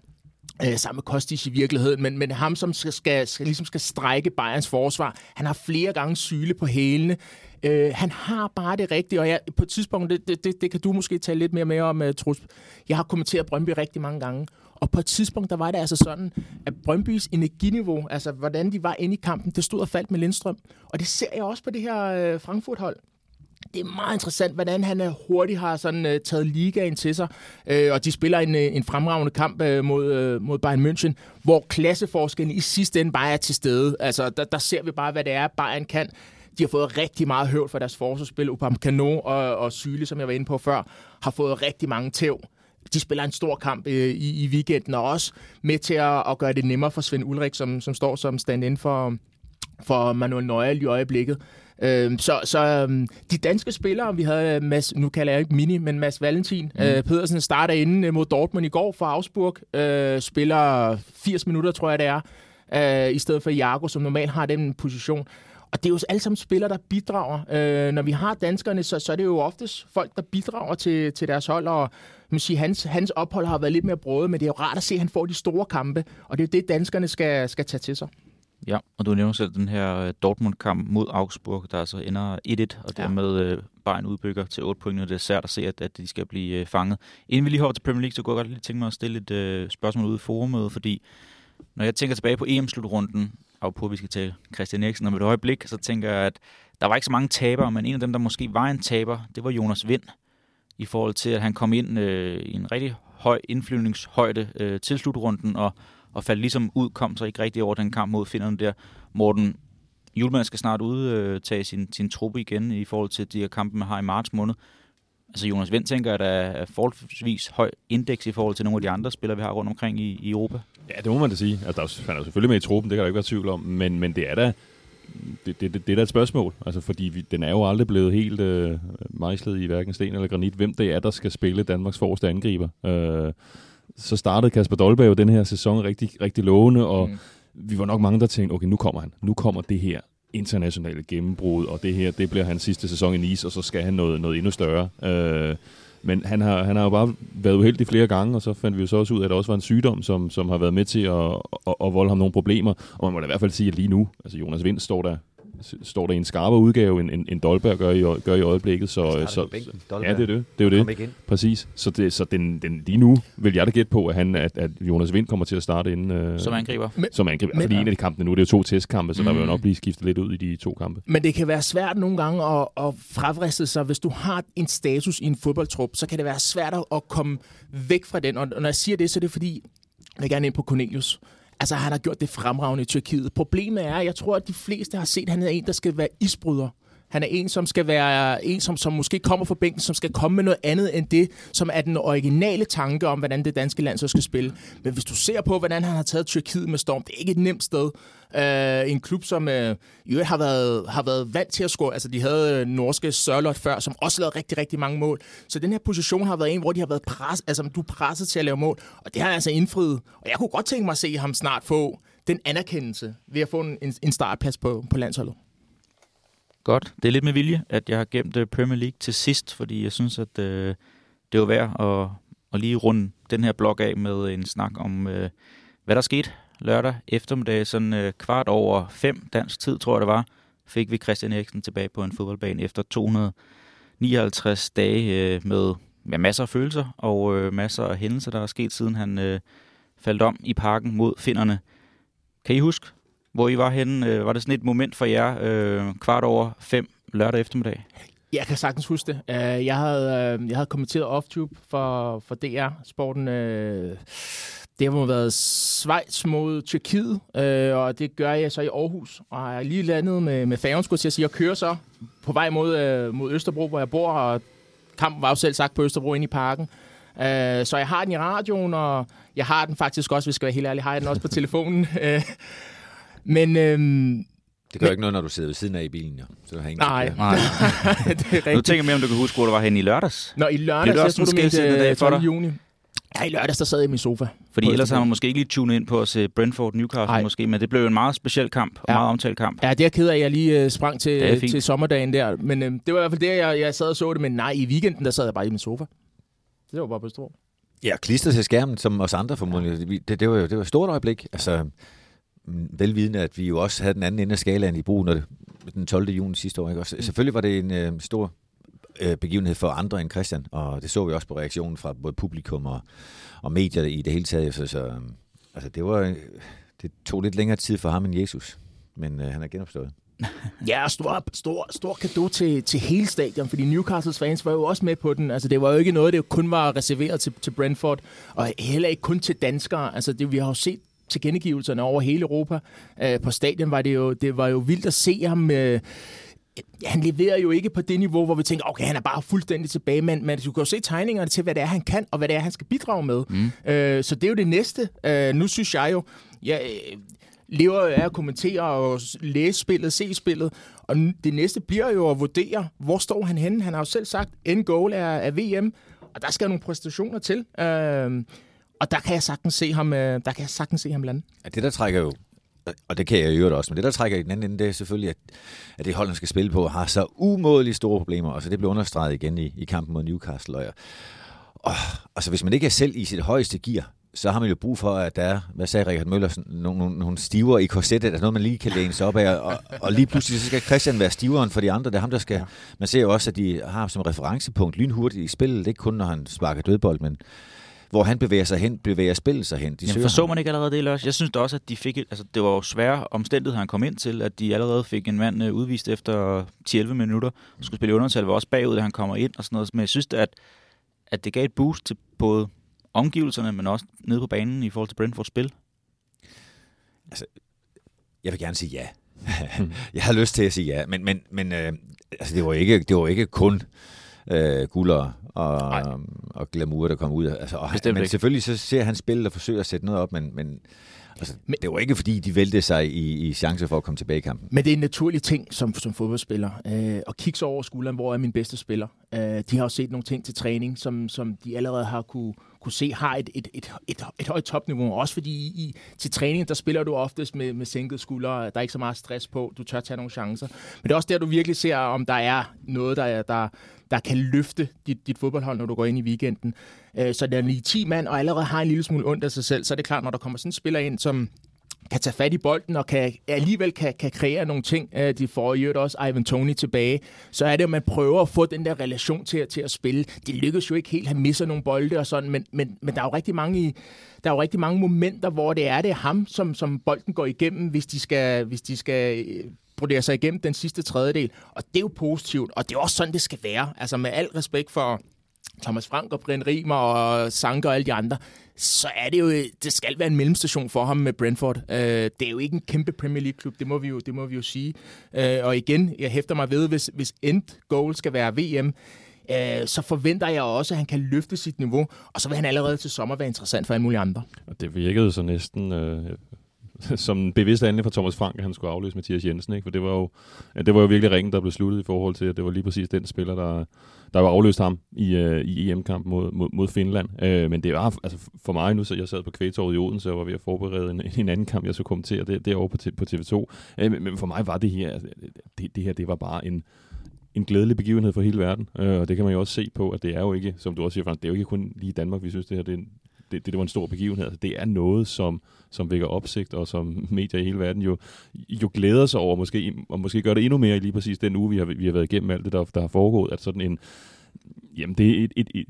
øh, sammen med Kostic i virkeligheden, men, men ham, som skal, skal, skal, ligesom skal strække Bayerns forsvar, han har flere gange syle på hælene. Øh, han har bare det rigtige, og jeg, på et tidspunkt, det, det, det, det kan du måske tale lidt mere med om, uh, Trus. Jeg har kommenteret Brøndby rigtig mange gange, og på et tidspunkt, der var det altså sådan, at Brøndbys energiniveau, altså hvordan de var inde i kampen, det stod og faldt med Lindstrøm. Og det ser jeg også på det her uh, Frankfurt-hold det er meget interessant, hvordan han øh, hurtigt har sådan, uh, taget ligaen til sig. Uh, og de spiller en, en fremragende kamp uh, mod, uh, mod Bayern München, hvor klasseforskellen i sidste ende bare er til stede. Altså, der, der ser vi bare, hvad det er, Bayern kan. De har fået rigtig meget høvd for deres forsvarsspil. Upamecano og, og Syle, som jeg var inde på før, har fået rigtig mange tæv. De spiller en stor kamp uh, i, i weekenden, og også med til at, at gøre det nemmere for Svend Ulrik, som, som står som stand-in for, for Manuel Neuer i øjeblikket. Øh, så så øh, de danske spillere, vi havde Mads, nu kalder jeg ikke Mini, men Mads Valentin mm. øh, Pedersen starter inde mod Dortmund i går for Augsburg, øh, spiller 80 minutter, tror jeg det er, øh, i stedet for Jago, som normalt har den position. Og det er jo alle sammen spillere, der bidrager. Øh, når vi har danskerne, så, så er det jo oftest folk, der bidrager til, til deres hold, og man siger, hans, hans ophold har været lidt mere brødet, men det er jo rart at se, at han får de store kampe, og det er jo det, danskerne skal, skal tage til sig. Ja, og du nævner selv den her øh, Dortmund-kamp mod Augsburg, der altså ender 1-1, og dermed øh, Bayern udbygger til 8 point, og det er svært at se, at, at de skal blive øh, fanget. Inden vi lige hopper til Premier League, så kunne jeg godt lige tænke mig at stille et øh, spørgsmål ud i forumet, fordi når jeg tænker tilbage på EM-slutrunden, og på, at vi skal tale Christian Eriksen om et øjeblik, så tænker jeg, at der var ikke så mange tabere, men en af dem, der måske var en taber, det var Jonas Vind, i forhold til, at han kom ind øh, i en rigtig høj indflyvningshøjde øh, til slutrunden, og, og faldt ligesom ud, kom så ikke rigtig over den kamp mod finderne der. Morten, Julemand skal snart udtage sin, sin truppe igen i forhold til de her kampe, man har i marts måned. Altså Jonas Vind tænker, at der er forholdsvis høj indeks i forhold til nogle af de andre spillere, vi har rundt omkring i, i Europa. Ja, det må man da sige. Altså, der er, han er selvfølgelig med i truppen, det kan der ikke være tvivl om, men, men det er da det, det, det, det er da et spørgsmål, altså, fordi vi, den er jo aldrig blevet helt øh, mejslet i hverken sten eller granit, hvem det er, der skal spille Danmarks forreste angriber. Øh, så startede Kasper Dolberg jo den her sæson rigtig, rigtig lovende, og mm. vi var nok mange, der tænkte, okay, nu kommer han. Nu kommer det her internationale gennembrud, og det her, det bliver hans sidste sæson i Nice, og så skal han noget, noget endnu større. Øh, men han har, han har jo bare været uheldig flere gange, og så fandt vi jo så også ud af, at det også var en sygdom, som, som har været med til at, at, at volde ham nogle problemer. Og man må da i hvert fald sige, at lige nu, altså Jonas Vind står der står der i en skarpere udgave, end, end, end Dolberg gør i, gør i øjeblikket. Så, så, ja, det er det. Det er jo det. Præcis. Så, det, så den, den, lige nu vil jeg da gætte på, at, han, at, at Jonas Vind kommer til at starte inden... Øh, som angriber. Men, som angriber. Men, fordi en af de kampene nu, det er jo to testkampe, så mm. der vil jo nok blive skiftet lidt ud i de to kampe. Men det kan være svært nogle gange at, at fravriste sig. Hvis du har en status i en fodboldtrup, så kan det være svært at komme væk fra den. Og når jeg siger det, så er det fordi, jeg vil gerne ind på Cornelius. Altså, han har gjort det fremragende i Tyrkiet. Problemet er, at jeg tror, at de fleste har set, at han er en, der skal være isbryder. Han er en, som skal være en, som, som måske kommer fra bænken, som skal komme med noget andet end det, som er den originale tanke om, hvordan det danske land så skal spille. Men hvis du ser på, hvordan han har taget Tyrkiet med storm, det er ikke et nemt sted. Uh, en klub, som øh, uh, jo har været, har været vant til at score. Altså, de havde uh, norske Sørlot før, som også lavede rigtig, rigtig mange mål. Så den her position har været en, hvor de har været pres, altså, du er presset til at lave mål. Og det har altså indfriet. Og jeg kunne godt tænke mig at se ham snart få den anerkendelse ved at få en, en startplads på, på landsholdet. Godt. Det er lidt med vilje, at jeg har gemt Premier League til sidst, fordi jeg synes, at øh, det var værd at, at lige runde den her blog af med en snak om, øh, hvad der skete lørdag eftermiddag, sådan øh, kvart over fem dansk tid, tror jeg det var, fik vi Christian Eriksen tilbage på en fodboldbane efter 259 dage øh, med ja, masser af følelser og øh, masser af hændelser, der er sket, siden han øh, faldt om i parken mod finderne. Kan I huske, hvor I var henne. Øh, var det sådan et moment for jer, øh, kvart over fem lørdag eftermiddag? Jeg kan sagtens huske det. Øh, jeg, havde, øh, jeg havde kommenteret off-tube for, for DR-sporten. Øh det har været Schweiz mod Tyrkiet, uh, og det gør jeg så i Aarhus. Og jeg er lige landet med, med færgen, skulle jeg sige, og kører så på vej mod, uh, mod Østerbro, hvor jeg bor, og kampen var jo selv sagt på Østerbro inde i parken. Uh, så jeg har den i radioen, og jeg har den faktisk også, hvis jeg skal være helt ærlig, har jeg den også på telefonen. Uh, Men... Øhm, det gør men, ikke noget, når du sidder ved siden af i bilen, jo. Så har nej, nej. det er rigtigt. Nu tænker jeg mere, om du kan huske, hvor du var henne i lørdags. Nå, i lørdags, det jeg tror, du mente dag for dig. juni. Ja, i lørdags, der sad jeg i min sofa. Fordi ellers har man måske ikke lige tunet ind på at se Brentford-Newcastle måske, men det blev jo en meget speciel kamp, og ja. meget omtalt kamp. Ja, det er ked af, at jeg lige uh, sprang til, til sommerdagen der. Men uh, det var i hvert fald det, jeg, jeg sad og så det. Men nej, i weekenden, der sad jeg bare i min sofa. Det var bare på stort. Ja, klistret til skærmen, som os andre formodentlig. Det, det, var jo det var et stort øjeblik. Altså, velvidende, at vi jo også havde den anden ende af skalaen i brug, når det, den 12. juni sidste år. Ikke? Og selvfølgelig var det en øh, stor øh, begivenhed for andre end Christian, og det så vi også på reaktionen fra både publikum og, og medier i det hele taget. Så, så øhm, altså, det, var, øh, det tog lidt længere tid for ham end Jesus, men øh, han er genopstået. ja, stor, stor, stor kado til, til hele stadion, fordi Newcastles fans var jo også med på den. Altså, det var jo ikke noget, det kun var reserveret til, til Brentford, og heller ikke kun til danskere. Altså, det, vi har jo set tilkendegivelserne over hele Europa. Øh, på stadion var det jo, det var jo vildt at se ham... Øh, han leverer jo ikke på det niveau, hvor vi tænker, okay, han er bare fuldstændig tilbage, men, men du kan jo se tegningerne til, hvad det er, han kan, og hvad det er, han skal bidrage med. Mm. Øh, så det er jo det næste. Øh, nu synes jeg jo, ja, lever jo af at kommentere og læse spillet, se spillet. Og det næste bliver jo at vurdere, hvor står han henne. Han har jo selv sagt, end goal er, er VM, og der skal nogle præstationer til. Øh, og der kan jeg sagtens se ham, øh, der kan jeg sagtens se ham lande. Ja, det der trækker jo og det kan jeg jo også, men det der trækker i den anden ende, det er selvfølgelig, at, at det hold, han skal spille på, har så umådeligt store problemer, og så det bliver understreget igen i, i kampen mod Newcastle. Og, og, altså, hvis man ikke er selv i sit højeste gear, så har man jo brug for, at der er, hvad sagde Richard Møller, nogle, nogle, nogle stiver i korsettet, altså noget, man lige kan læne sig op af, og, og lige pludselig så skal Christian være stiveren for de andre. Det er ham, der skal... Man ser jo også, at de har som referencepunkt lynhurtigt i spillet. Det ikke kun, når han sparker dødbold, men hvor han bevæger sig hen, bevæger spillet sig hen. De Jamen, forså man ikke allerede det, Lars? Jeg synes da også, at de fik, altså, det var jo svære omstændigheder, han kom ind til, at de allerede fik en mand uh, udvist efter 10-11 minutter, og skulle spille undertal, var også bagud, da han kommer ind og sådan noget. Men jeg synes da, at, at det gav et boost til både omgivelserne, men også nede på banen i forhold til Brentfords spil. Altså, jeg vil gerne sige ja. jeg har lyst til at sige ja, men, men, men øh, altså, det, var ikke, det var ikke kun øh, guller og, og glamour, der kom ud. Altså, og men ikke. selvfølgelig så ser han spillet og forsøger at sætte noget op, men, men altså, men, det var ikke fordi, de væltede sig i, i chancer for at komme tilbage i kampen. Men det er en naturlig ting som, som fodboldspiller. Øh, at kigge sig over skulderen, hvor er min bedste spiller. Øh, de har jo set nogle ting til træning, som, som de allerede har kunne, kunne se har et, et, et, et, et højt topniveau. Også fordi i, til træning, der spiller du oftest med, med sænket skuldre. Der er ikke så meget stress på. Du tør tage nogle chancer. Men det er også der, du virkelig ser, om der er noget, der, der, der kan løfte dit, dit fodboldhold, når du går ind i weekenden. Øh, så der er lige 10 mand, og allerede har en lille smule ondt af sig selv, så er det klart, når der kommer sådan en spiller ind, som kan tage fat i bolden og kan, alligevel kan, kan kreere nogle ting. Øh, de får jo også Ivan Tony tilbage. Så er det, at man prøver at få den der relation til, til at spille. Det lykkes jo ikke helt. Han misser nogle bolde og sådan, men, men, men der er jo rigtig mange i, der er jo rigtig mange momenter, hvor det er det er ham, som, som bolden går igennem, hvis de skal, hvis de skal øh, broderer sig igennem den sidste tredjedel. Og det er jo positivt, og det er også sådan, det skal være. Altså med al respekt for Thomas Frank og Brian Riemer og Sanker og alle de andre, så er det jo, det skal være en mellemstation for ham med Brentford. Øh, det er jo ikke en kæmpe Premier League-klub, det må vi jo, det må vi jo sige. Øh, og igen, jeg hæfter mig ved, hvis, hvis end goal skal være VM, øh, så forventer jeg også, at han kan løfte sit niveau, og så vil han allerede til sommer være interessant for alle mulige andre. Og det virkede så næsten, øh, som en bevidst handling fra Thomas Frank, at han skulle afløse Mathias Jensen. Ikke? For det var, jo, det var jo virkelig ringen, der blev sluttet i forhold til, at det var lige præcis den spiller, der, der var afløst ham i, uh, i EM-kamp mod, mod, mod Finland. Uh, men det var altså for mig nu, så jeg sad på kvægtorvet i Odense og var ved at forberede en, en anden kamp, jeg skulle kommentere det, derovre på, på TV2. Uh, øh, men, men for mig var det her, altså, det, det her, det var bare en, en glædelig begivenhed for hele verden. Uh, og det kan man jo også se på, at det er jo ikke, som du også siger, det er jo ikke kun lige i Danmark, vi synes, det her det er en, det, det, det var en stor begivenhed. Altså, det er noget, som, som vækker opsigt, og som medier i hele verden jo, jo glæder sig over, måske, og måske gør det endnu mere i lige præcis den uge, vi har, vi har været igennem alt det, der, der har foregået, at sådan en, jamen det er et, et, et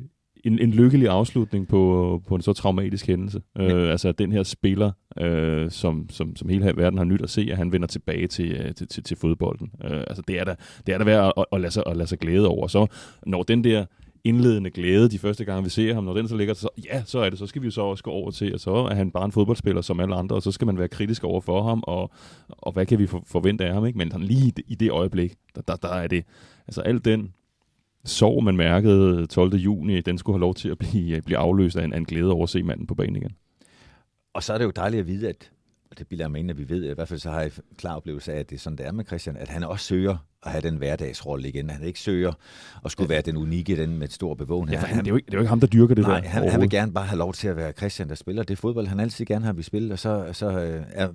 en, en lykkelig afslutning på, på en så traumatisk hændelse. Ja. Øh, altså den her spiller, øh, som, som, som hele verden har nyt at se, at han vender tilbage til, øh, til, til, til fodbolden. Øh, altså det er da, det er da værd at, at, lade sig, at lade sig glæde over. Så når den der indledende glæde de første gange, vi ser ham. Når den så ligger, så ja, så er det. Så skal vi jo så også gå over til, at så er han bare en fodboldspiller som alle andre, og så skal man være kritisk over for ham, og, og hvad kan vi forvente af ham? Ikke? Men lige i det øjeblik, der, der, der er det, altså alt den sorg, man mærkede 12. juni, den skulle have lov til at blive, blive afløst af en, en glæde over at se manden på banen igen. Og så er det jo dejligt at vide, at og det bilder jeg mig ind, at vi ved, i hvert fald så har jeg klar oplevelse af, at det er sådan, det er med Christian, at han også søger at have den hverdagsrolle igen. Han ikke søger at skulle være den unikke, den med stor bevågenhed. Ja, han, det, er jo ikke, det er jo ikke ham, der dyrker det nej, der. Han, han vil gerne bare have lov til at være Christian, der spiller det fodbold, han altid gerne har vi spillet, og så, så øh, er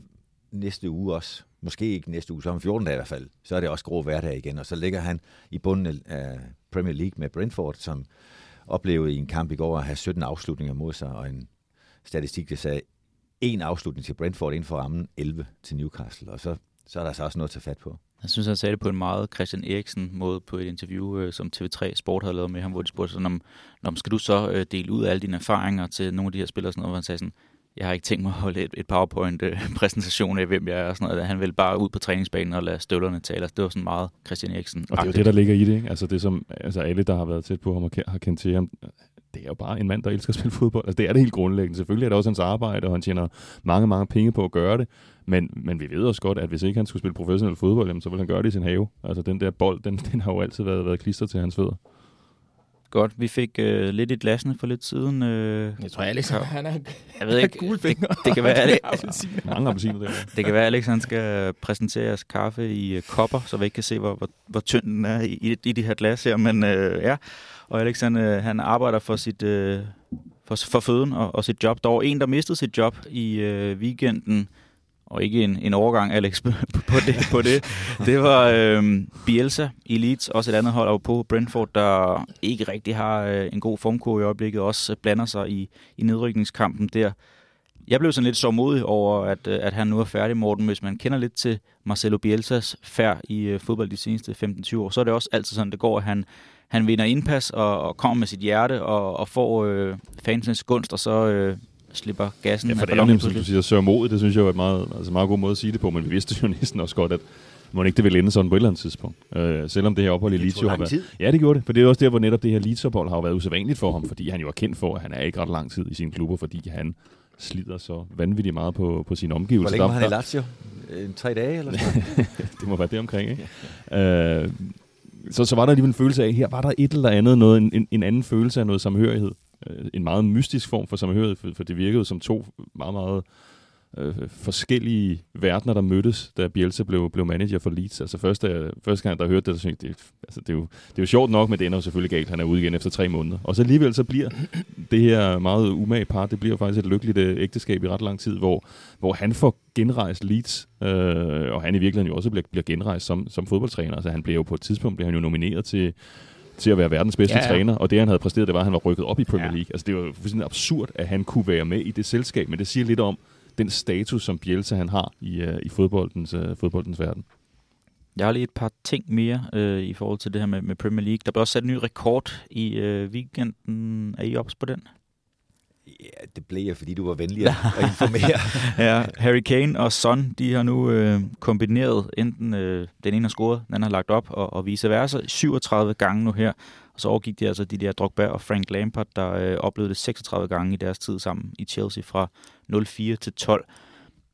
næste uge også, måske ikke næste uge, så om 14 dage i hvert fald, så er det også grå hverdag igen, og så ligger han i bunden af Premier League med Brentford, som oplevede i en kamp i går at have 17 afslutninger mod sig, og en statistik, der sagde en afslutning til Brentford inden for rammen, 11 til Newcastle, og så, så er der så også noget at tage fat på. Jeg synes, han sagde det på en meget Christian Eriksen måde på et interview, øh, som TV3 Sport havde lavet med ham, hvor de spurgte sådan, om, om skal du så øh, dele ud af alle dine erfaringer til nogle af de her spillere, sådan noget, hvor han sagde sådan, jeg har ikke tænkt mig at holde et, et PowerPoint-præsentation af, hvem jeg er og sådan noget. Han vil bare ud på træningsbanen og lade støvlerne tale. Altså, det var sådan meget Christian Eriksen. Og det er jo det, der ligger i det. Ikke? Altså det som altså alle, der har været tæt på ham og har kendt til ham, det er jo bare en mand, der elsker at spille fodbold. Altså, det er det helt grundlæggende. Selvfølgelig er det også hans arbejde, og han tjener mange, mange penge på at gøre det. Men, men vi ved også godt, at hvis ikke han skulle spille professionel fodbold, jamen, så vil han gøre det i sin have. Altså den der bold, den, den har jo altid været, været klister til hans fødder. Godt, vi fik øh, lidt i glasene for lidt siden. Øh, Jeg tror, Alex, han er jeg ved ikke, gule det, fingre. det, kan være, Alex, Mange appelsiner der. det kan være, Alex han skal præsentere jeres kaffe i øh, kopper, så vi ikke kan se, hvor, hvor, hvor tynd den er i, i, i de her glas her. Men øh, ja, og Alex han, øh, han arbejder for sit øh, for, for føden og, og sit job. Der var en, der mistede sit job i øh, weekenden, og ikke en, en overgang, Alex, på det. På det. det var øh, Bielsa i Leeds, også et andet hold over på Brentford, der ikke rigtig har øh, en god formkurve i øjeblikket, også øh, blander sig i, i nedrykningskampen der. Jeg blev sådan lidt så modig over, at, øh, at han nu er færdig, Morten. Hvis man kender lidt til Marcelo Bielsas færd i øh, fodbold de seneste 15-20 år, så er det også altid sådan, det går, at han, han vinder indpas og, og kommer med sit hjerte og, og får øh, fansens gunst, og så øh, slipper gassen Ja, for af det er nemt, som du siger, sørge mod. Det synes jeg var et meget, altså meget god måde at sige det på, men vi vidste jo næsten også godt, at må ikke det ville ende sådan på et eller andet tidspunkt. Øh, selvom det her ophold i Det Leeds jo har været... tid. Ja, det gjorde det, for det er også der, hvor netop det her Leeds-ophold har været usædvanligt for ham, fordi han jo er kendt for, at han er ikke ret lang tid i sine klubber, fordi han slider så vanvittigt meget på, på sine Hvor omgivelser. længe var Der- han i Lazio? En tre dage eller sådan det må være det omkring, ikke? Øh, så, så var der alligevel en følelse af, her var der et eller andet, noget, en, en, en anden følelse af noget samhørighed. Øh, en meget mystisk form for samhørighed, for, for det virkede som to meget, meget øh, forskellige verdener, der mødtes, da Bielsa blev, blev manager for Leeds. Altså første, første gang, der hørte det, så tænkte jeg, det, altså, det, er jo, det er jo sjovt nok, men det ender jo selvfølgelig galt. Han er ude igen efter tre måneder. Og så alligevel så bliver det her meget umage par, det bliver faktisk et lykkeligt øh, ægteskab i ret lang tid, hvor, hvor han får genrejst Leeds, øh, og han i virkeligheden jo også bliver, bliver genrejst som, som fodboldtræner. Altså han bliver jo på et tidspunkt bliver han jo nomineret til, til at være verdens bedste Ja, ja, ja. ja. træner, og det han havde præsteret, det var, at han var rykket op i Premier Ja. League. Altså det var fuldstændig absurd, at han kunne være med i det selskab, men det siger lidt om den status, som Bielsa han har i, uh, i fodboldens, uh, fodboldens verden. Jeg har lige et par ting mere øh, i forhold til det her med, med Premier League. Der blev også sat en ny rekord i øh, weekenden. Er I ops på den? Ja, det blev jeg, fordi du var venlig at at informere. Ja, Harry Kane og Son, de har nu øh, kombineret enten øh, den ene har scoret, den anden har lagt op, og, og vice versa 37 gange nu her. Og så overgik de altså de der Drogba og Frank Lampard, der øh, oplevede det 36 gange i deres tid sammen i Chelsea fra 04 til 12.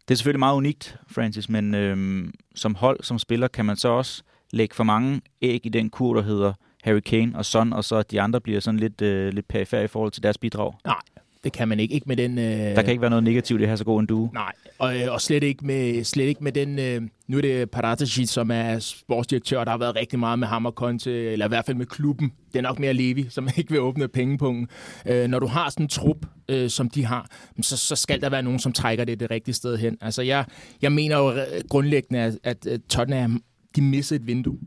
Det er selvfølgelig meget unikt, Francis, men øh, som hold, som spiller, kan man så også lægge for mange æg i den kur, der hedder Harry Kane og Son, og så at de andre bliver sådan lidt, øh, lidt perifære i forhold til deres bidrag. Nej, det kan man ikke. Ikke med den... Øh... Der kan ikke være noget negativt at have så god en duo. Nej, og, øh, og slet, ikke med, slet ikke med den... Øh, nu er det Paratici, som er sportsdirektør, der har været rigtig meget med ham og Conte, eller i hvert fald med klubben. Det er nok mere Levi, som ikke vil åbne pengepunkten. Øh, når du har sådan en trup, øh, som de har, så, så skal der være nogen, som trækker det det rigtige sted hen. Altså, jeg, jeg mener jo grundlæggende, at, at Tottenham, de missede et vindue.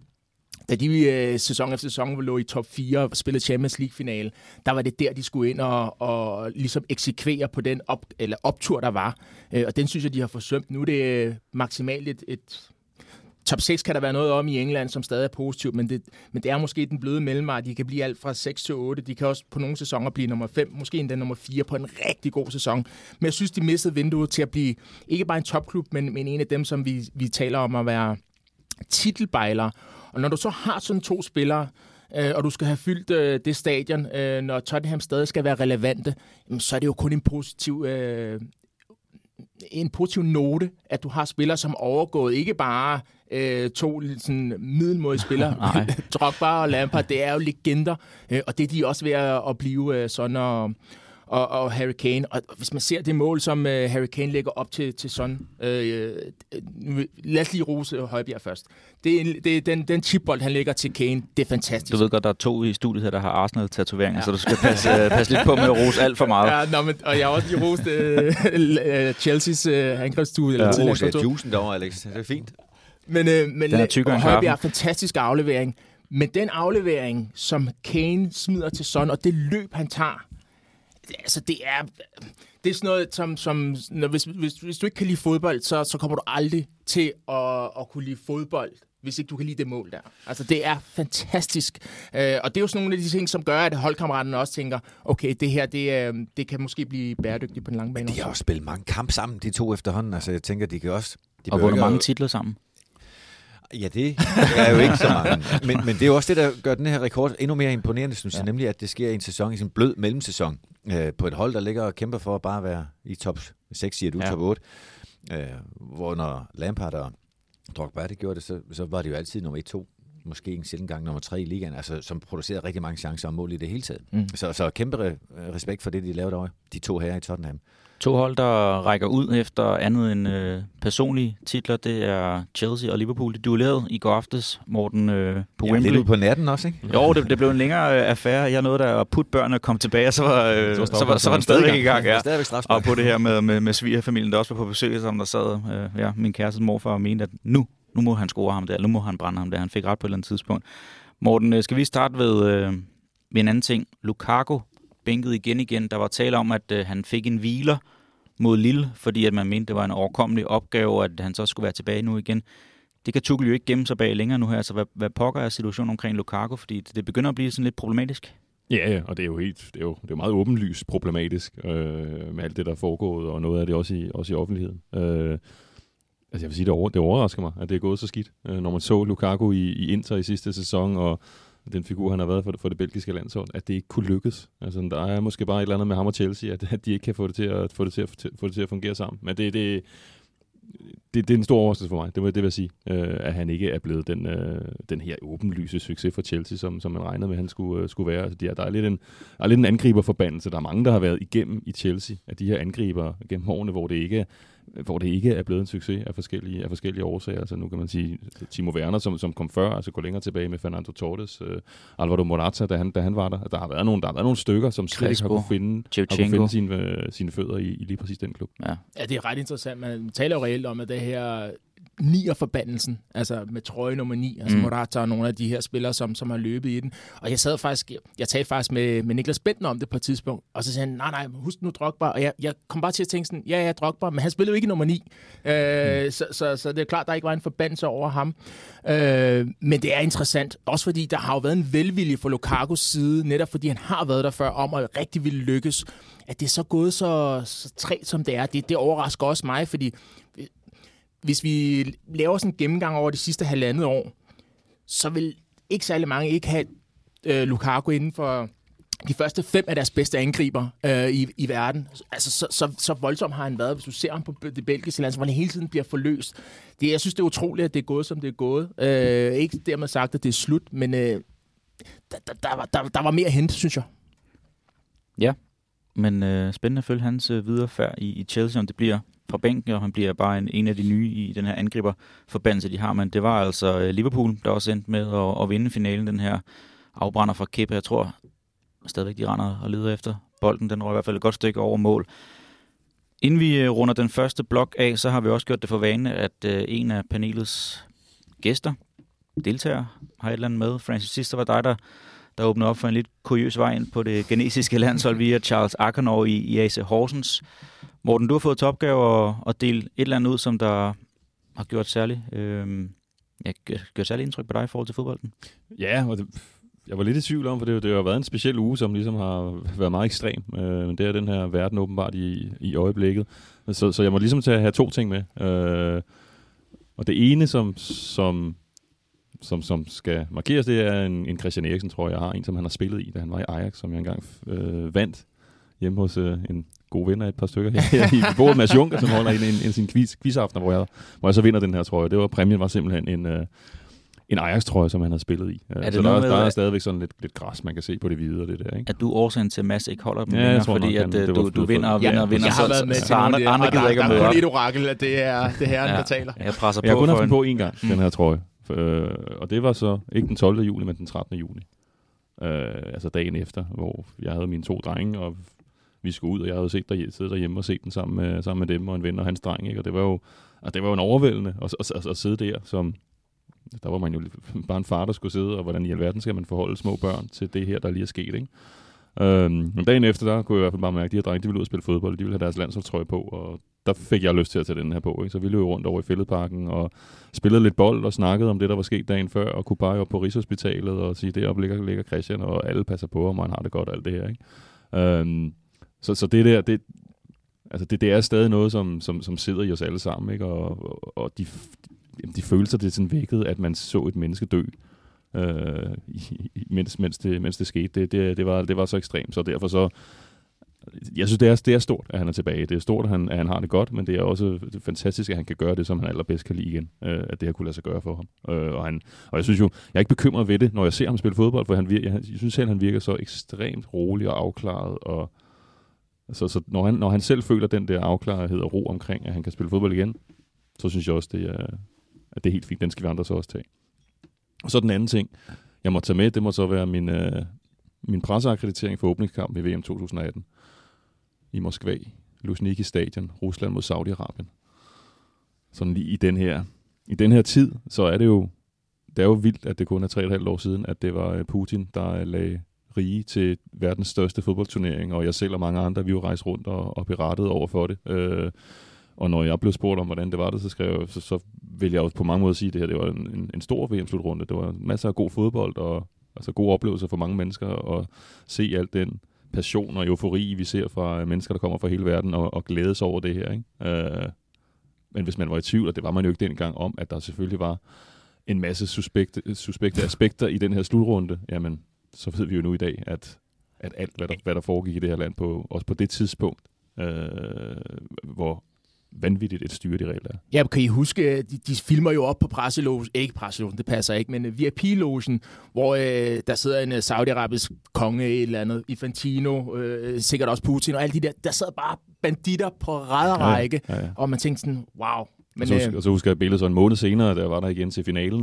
Da de øh, sæson efter sæson lå i top 4 og spillede Champions League-finale, der var det der, de skulle ind og, og ligesom eksekvere på den op, eller optur, der var. Øh, og den synes jeg, de har forsømt. Nu er det øh, maksimalt et, et top 6 kan der være noget om i England, som stadig er positivt, men det, men det er måske den bløde mellemvej. De kan blive alt fra 6 til 8. De kan også på nogle sæsoner blive nummer 5, måske endda nummer 4 på en rigtig god sæson. Men jeg synes, de mistede vinduet til at blive ikke bare en topklub, men, men en af dem, som vi, vi taler om at være titelbejlere. Og når du så har sådan to spillere, øh, og du skal have fyldt øh, det stadion, øh, når Tottenham stadig skal være relevante, jamen, så er det jo kun en positiv, øh, en positiv note, at du har spillere, som overgået ikke bare øh, to sådan middelmådige spillere. Drogba og Lampard, det er jo legender, øh, og det er de også ved at, at blive øh, sådan og, og, og Harry Kane. Og hvis man ser det mål, som øh, Harry Kane lægger op til, til Son, øh, øh, lad os lige rose Højbjerg først. Det er, det er den, den chipbold, han lægger til Kane, det er fantastisk. Du ved godt, der er to i studiet her, der har Arsenal-tatoveringer, ja. så du skal passe, øh, passe lidt på med at rose alt for meget. Ja. Nå, men, og jeg har også lige rost øh, øh, Chelsea's øh, angrebsstue. Eller Ja. tidligere Rose juicen derovre, Alex. Det er fint. Men, øh, men Den er tykkere Højbjerg fantastisk aflevering. Men den aflevering, som Kane smider til Son, og det løb, han tager, altså det er, det er sådan noget, som, som når, hvis, hvis, hvis du ikke kan lide fodbold, så, så kommer du aldrig til at, at kunne lide fodbold, hvis ikke du kan lide det mål der. Altså det er fantastisk. Øh, og det er jo sådan nogle af de ting, som gør, at holdkammeraterne også tænker, okay, det her, det, øh, det kan måske blive bæredygtigt på den lange bane. De har også spillet mange kampe sammen, de to efterhånden. Altså, jeg tænker, de kan også... De Og vundet at- mange titler sammen. Ja, det er jo ikke så mange. Men, men det er jo også det, der gør den her rekord endnu mere imponerende, synes jeg, nemlig at det sker i en sæson, i sådan en blød mellemsæson, øh, på et hold, der ligger og kæmper for at bare være i top 6, siger du, Ja. top 8. Øh, hvor når Lampard og Drogba, det gjorde det, så, så var det jo altid nummer 1-2 måske en sjældent gang nummer tre i ligaen, altså, som producerer rigtig mange chancer og mål i det hele taget. Mm. Så, så kæmpe re- respekt for det, de lavede derovre, de to her i Tottenham. To hold, der rækker ud efter andet end øh, personlige titler, det er Chelsea og Liverpool. De duellerede i går aftes, Morten, øh, på Ja, Wembley. lidt ud på natten også, ikke? Jo, det, det blev en længere øh, affære. Jeg nåede der at putte børnene og komme tilbage, og så var, øh, Så var så, var, så var den stadigvæk i gang. Ja. Og på det her med, med, med svigerfamilien, der også var på besøg, som der sad øh, ja, min kæreste morfar og mente, at nu, nu må han score ham der, nu må han brænde ham der. Han fik ret på et eller andet tidspunkt. Morten, øh, skal vi starte ved, øh, ved en anden ting? Lukaku bænkede igen igen. Der var tale om, at øh, han fik en hviler mod Lille, fordi at man mente, det var en overkommelig opgave, og at han så skulle være tilbage nu igen. Det kan Tuchel jo ikke gemme sig bag længere nu her, så hvad, hvad pokker er situationen omkring Lukaku? Fordi det, det begynder at blive sådan lidt problematisk. Ja, ja, og det er jo helt, det er jo, det er jo meget åbenlyst problematisk øh, med alt det, der er foregået, og noget af det også i, også i offentligheden. Øh, altså jeg vil sige, det, over, det overrasker mig, at det er gået så skidt. Øh, når man så Lukaku i, i Inter i sidste sæson, og den figur, han har været for, for det belgiske landshold, at det ikke kunne lykkes. Altså, der er måske bare et eller andet med ham og Chelsea, at, at de ikke kan få det til at, få det til at, få det til at fungere sammen. Men det, det, det, det er en stor overraskelse for mig, det vil, det vil jeg sige, øh, at han ikke er blevet den, øh, den her åbenlyse succes for Chelsea, som, som man regnede med, at han skulle, øh, skulle være. Altså, de er, der, er lidt en, der er lidt en angriberforbandelse. Der er mange, der har været igennem i Chelsea, af de her angriber gennem årene, hvor det ikke hvor det ikke er blevet en succes af forskellige, af forskellige årsager. Altså nu kan man sige, Timo Werner, som, som kom før, altså gå længere tilbage med Fernando Torres, øh, Alvaro Morata, da han, da han var der. Der har været nogle, der har været nogle stykker, som slet ikke har Crespo, kunne finde, har kunne finde sine, øh, sine fødder i, i lige præcis den klub. Ja. Ja, det er ret interessant. Man taler jo reelt om, at det her nier-forbandelsen, altså med trøje nummer 9, altså Mm. Morata og nogle af de her spillere, som, som har løbet i den. Og jeg sad faktisk, jeg talte faktisk med, med Niklas Bentner om det på et tidspunkt, og så sagde han, nej, nej, husk nu Drogba, og jeg, jeg kom bare til at tænke sådan, ja, ja, Drogba, men han spillede jo ikke nummer 9, øh, mm. så, så, så det er klart, der ikke var en forbandelse over ham. Øh, men det er interessant, også fordi der har jo været en velvilje fra Lukakus side, netop fordi han har været der før, om at rigtig ville lykkes. At det er så gået så, så træt, som det er, det, det overrasker også mig, fordi hvis vi laver sådan en gennemgang over de sidste halvandet år, så vil ikke særlig mange ikke have øh, Lukaku inden for de første fem af deres bedste angriber øh, i, i verden. Altså, så, så, så voldsom har han været. Hvis du ser ham på det belgiske land, så hvor han hele tiden bliver forløst. Det, jeg synes, det er utroligt, at det er gået, som det er gået. Øh, ikke dermed sagt, at det er slut, men øh, der, der, der, var, der, der var mere at hente, synes jeg. Ja, Men øh, spændende at følge hans øh, viderefærd i, i Chelsea, om det bliver fra bænken, og han bliver bare en, en af de nye i den her angriberforbandelse, de har. Men det var altså øh, Liverpool, der også endte med at, at vinde finalen, den her afbrænder fra Kepa. Jeg tror stadigvæk, de render og leder efter bolden. Den røg i hvert fald et godt stykke over mål. Inden vi øh, runder den første blok af, så har vi også gjort det for vane, at øh, en af panelets gæster, deltagere, har et eller andet med. Francis, sidst var dig, der der åbnede op for en lidt kuriøs vej ind på det genesiske landshold via Charles Akenor i, i AC Horsens. Morten, du har fået til opgave at, at dele et eller andet ud, som der har gjort særligt, øh, ja, gjort særligt indtryk på dig i forhold til fodbolden. Ja, og det, jeg var lidt i tvivl om, for det, det har været en speciel uge, som ligesom har været meget ekstrem. Øh, men det er den her verden åbenbart i, i øjeblikket. Så, så jeg må ligesom tage have to ting med. Øh, og det ene, som, som, som, som skal markeres, det er en, en Christian Eriksen, tror jeg, jeg har. En, som han har spillet i, da han var i Ajax, som jeg engang øh, vandt hjemme hos øh, en god ven af et par stykker her, her i bordet Mads Juncker, som holder en, en, en sin quiz, quizaftener, hvor jeg, hvor jeg så vinder den her trøje. Det var, præmien var simpelthen en, øh, en Ajax-trøje, som han havde spillet i. det Er så noget der, med, der er at- stadigvæk sådan lidt, lidt græs, man kan se på det hvide og det der. Ikke? Er du årsagen til, at Mads ikke holder dem Ja, tror fordi nok, at, øh, det du, du vinder og vinder og vinder, jeg har så, været med så, så andre, andre gider der, ikke der at møde er op. kun et orakel, at det er, det er herren, der taler. Jeg presser Jeg har på kun haft den på en gang, Mm. den her trøje. Øh, og det var så ikke den 12. juli, men den 13. juli. Øh, altså dagen efter, hvor jeg havde mine to drenge, og vi skulle ud, og jeg havde set der, siddet derhjemme og set den sammen med, sammen med dem og en ven og hans dreng. Ikke? Og det var jo, og det var jo en overvældende at, at, at, at sidde der, som der var man jo bare en far, der skulle sidde, og hvordan i alverden skal man forholde små børn til det her, der lige er sket. Ikke? Øhm, men dagen efter, der kunne jeg i hvert fald bare mærke, at de her drenge, de ville ud og spille fodbold, de ville have deres landsholdstrøje på, og der fik jeg lyst til at tage den her på. Ikke? Så vi løb rundt over i fældeparken og spillede lidt bold og snakkede om det, der var sket dagen før, og kunne bare op på Rigshospitalet og sige, deroppe ligger, ligger Christian, og alle passer på ham, og han har det godt og alt det her. Ikke? Øhm, så, så det der, det, altså det, det er stadig noget, som, som, som sidder i os alle sammen, ikke? og, og, og de, de følelser, det er sådan vækket, at man så et menneske dø, øh, mens, mens, det, mens det skete. Det, det, det, var, det var så ekstremt, så derfor så jeg synes, det er, det er stort, at han er tilbage. Det er stort, at han, at han har det godt, men det er også fantastisk, at han kan gøre det, som han allerbedst kan lide igen. Øh, at det har kunne lade sig gøre for ham. Øh, og, han, og jeg synes jo, jeg er ikke bekymret ved det, når jeg ser ham spille fodbold, for han, jeg, jeg synes selv, han virker så ekstremt rolig og afklaret. Og, altså, så når, han, når han selv føler den der afklarethed og ro omkring, at han kan spille fodbold igen, så synes jeg også, det er, at det er helt fint. Den skal vi andre så også tage. Og så den anden ting, jeg må tage med, det må så være min, øh, min presseakkreditering for åbningskampen i VM 2018 i Moskva, Luzhniki Stadion, Rusland mod Saudi-Arabien. Sådan lige i den her, i den her tid, så er det jo, det er jo vildt, at det kun er 3,5 år siden, at det var øh, Putin, der øh, lagde rige til verdens største fodboldturnering, og jeg selv og mange andre, vi jo rejst rundt og, og berettede over for det. Øh, og når jeg blev spurgt om, hvordan det var det, så skrev jeg, så, så vil jeg jo på mange måder sige, at det her det var en, en, en stor VM-slutrunde. Det var masser af god fodbold, og altså gode oplevelser for mange mennesker, at se alt den passion og eufori, vi ser fra mennesker, der kommer fra hele verden, og, og glædes over det her. Ikke? Øh, men hvis man var i tvivl, og det var man jo ikke dengang om, at der selvfølgelig var en masse suspekte, suspekte aspekter i den her slutrunde, jamen, så ved vi jo nu i dag, at, at alt, hvad der, hvad der foregik i det her land, på, også på det tidspunkt, øh, hvor vanvittigt et styre, de regler er. Ja, kan I huske, de, de filmer jo op på presselogen, ikke presselogen, det passer ikke, men øh, VIP-logen, hvor øh, der sidder en uh, saudiarabisk konge, et eller andet, Infantino, øh, sikkert også Putin, og alle de der, der sidder bare banditter på række, ja, ja, ja. og man tænkte sådan, wow. Men, og, så husker, øh, og så husker jeg billedet så en måned senere, der var der igen til finalen.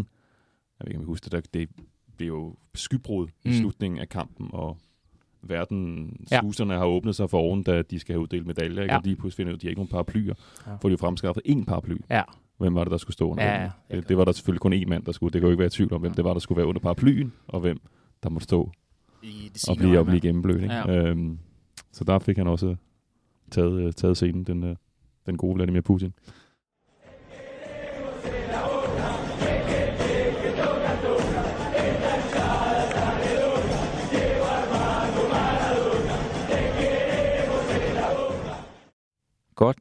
Jeg ved ikke, om I husker det, det blev jo skybrud mm. i slutningen af kampen, og verden, ja. sluserne har åbnet sig for oven, da de skal have uddelt medaljer, ikke? Ja. og de pludselig finder ud, at de har ikke nogen paraplyer, ja. for de har fremskaffet én paraply. Ja. Hvem var det, der skulle stå under ja, ja. Det, det var der selvfølgelig kun én mand, der skulle. Det kan jo ikke være i tvivl om, hvem ja. det var, der skulle være under paraplyen, og hvem der måtte stå I og blive, og blive gennemblødt. Ikke? Ja. Øhm, så der fik han også taget, øh, taget scenen, den, øh, den gode Vladimir Putin.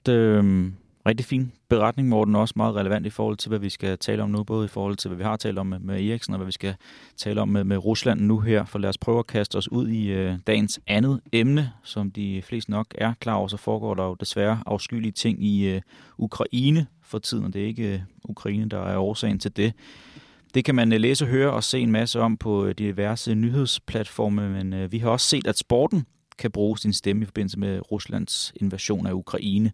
Godt. Øh, rigtig fin beretning, Morten, også meget relevant i forhold til, hvad vi skal tale om nu, både i forhold til, hvad vi har talt om med, med Eriksen, og hvad vi skal tale om med, med Rusland nu her. For lad os prøve at kaste os ud i øh, dagens andet emne, som de fleste nok er klar over, så foregår der jo desværre afskyelige ting i øh, Ukraine for tiden, og det er ikke øh, Ukraine, der er årsagen til det. Det kan man øh, læse, høre og se en masse om på øh, diverse nyhedsplatforme, men øh, vi har også set, at sporten kan bruge sin stemme i forbindelse med Ruslands invasion af Ukraine.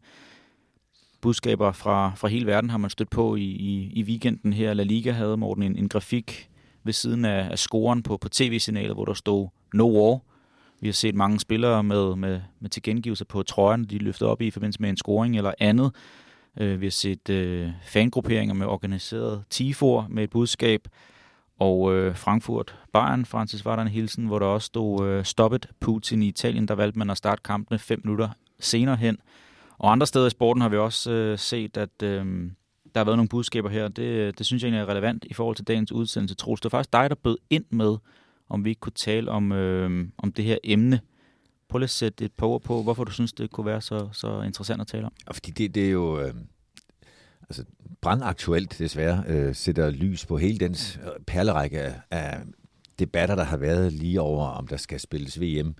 Budskaber fra, fra hele verden har man stødt på i, i, i weekenden her. La Liga havde, Morten, en, en grafik ved siden af, af scoren på, på tv-signalet, hvor der stod No War. Vi har set mange spillere med, med, med tilgengivelser på trøjen, de løfter op i forbindelse med en scoring eller andet. Øh, vi har set øh, fangrupperinger med organiseret tifor med et budskab. Og øh, Frankfurt, Bayern, Francis, var der en hilsen, hvor der også stod øh, stoppet Putin i Italien. Der valgte man at starte kampene fem minutter senere hen. Og andre steder i sporten har vi også øh, set, at øh, der har været nogle budskaber her. Det, det synes jeg egentlig er relevant i forhold til dagens udsendelse. Troels, det var faktisk dig, der bød ind med, om vi ikke kunne tale om, øh, om det her emne. Prøv lige at sætte et par ord på, hvorfor du synes, det kunne være så, så interessant at tale om. Fordi det, det er jo... Øh altså, brandaktuelt desværre øh, sætter lys på hele den øh, perlerække af, af debatter, der har været lige over, om der skal spilles VM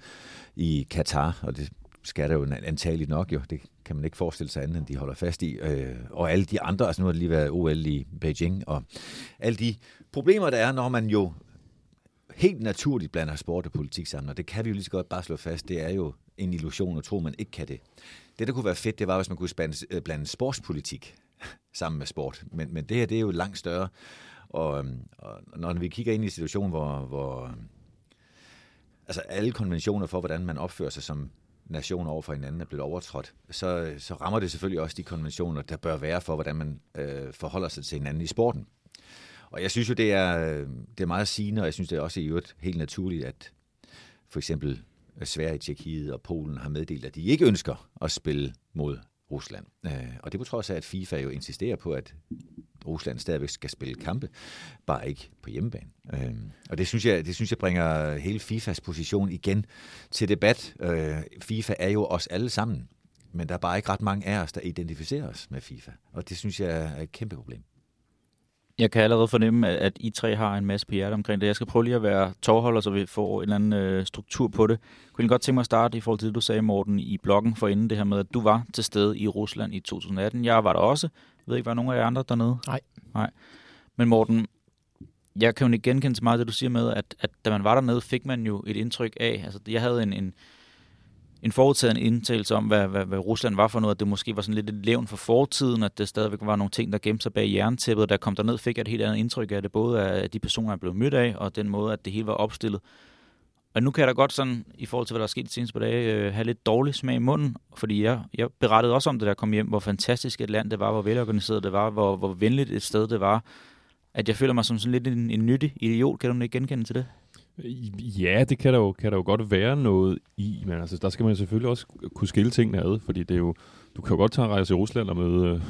i Katar, og det skal der jo antageligt nok jo. Det kan man ikke forestille sig andet, end de holder fast i. Øh, og alle de andre, altså nu har det lige været OL i Beijing, og alle de problemer, der er, når man jo helt naturligt blander sport og politik sammen, og det kan vi jo lige så godt bare slå fast, det er jo en illusion at tro, man ikke kan det. Det, der kunne være fedt, det var, hvis man kunne øh, blande sportspolitik sammen med sport. Men, men det her, det er jo langt større. Og, øhm, og når vi kigger ind i en situation, hvor, hvor altså alle konventioner for, hvordan man opfører sig som nation over for hinanden er blevet overtrådt, så, så rammer det selvfølgelig også de konventioner, der bør være for, hvordan man øh, forholder sig til hinanden i sporten. Og jeg synes jo, det er, øh, det er meget sigende, og jeg synes, det er også i øvrigt helt naturligt, at for eksempel Sverige, Tjekkiet og Polen har meddelt, at de ikke ønsker at spille mod Rusland. Øh, og det på trods af, at FIFA jo insisterer på, at Rusland stadigvæk skal spille kampe, bare ikke på hjemmebane. Øh, og det synes, jeg, det synes jeg bringer hele FIFAs position igen til debat. Øh, FIFA er jo os alle sammen, men der er bare ikke ret mange af os, der identificerer os med FIFA. Og det synes jeg er et kæmpe problem. Jeg kan allerede fornemme, at, I tre har en masse på hjertet omkring det. Jeg skal prøve lige at være tovholder, så vi får en eller anden øh, struktur på det. Jeg kunne godt tænke mig at starte i forhold til det, du sagde, Morten, i bloggen for inden det her med, at du var til stede i Rusland i 2018. Jeg var der også. Jeg ved ikke, var nogen af jer andre dernede? Nej. Nej. Men Morten, jeg kan jo ikke genkende så meget det, du siger med, at, at da man var dernede, fik man jo et indtryk af, altså jeg havde en, en, en forudtaget indtagelse om, hvad, hvad, hvad Rusland var for noget, at det måske var sådan lidt et levn for fortiden, at det stadigvæk var nogle ting, der gemte sig bag jerntæppet. Da jeg kom derned, fik jeg et helt andet indtryk af det, både af de personer, jeg blev mødt af, og den måde, at det hele var opstillet. Og nu kan jeg da godt sådan, i forhold til, hvad der er sket de seneste par dage, øh, have lidt dårlig smag i munden, fordi jeg, jeg berettede også om det, der kom hjem, hvor fantastisk et land det var, hvor velorganiseret det var, hvor, hvor venligt et sted det var, at jeg føler mig som sådan lidt en, en nyttig idiot. Kan du ikke genkende til det? Ja, det kan der, jo, kan der jo godt være noget i, men altså, der skal man selvfølgelig også kunne skille tingene ad, fordi det er jo, du kan jo godt tage en rejse til Rusland og møde øh,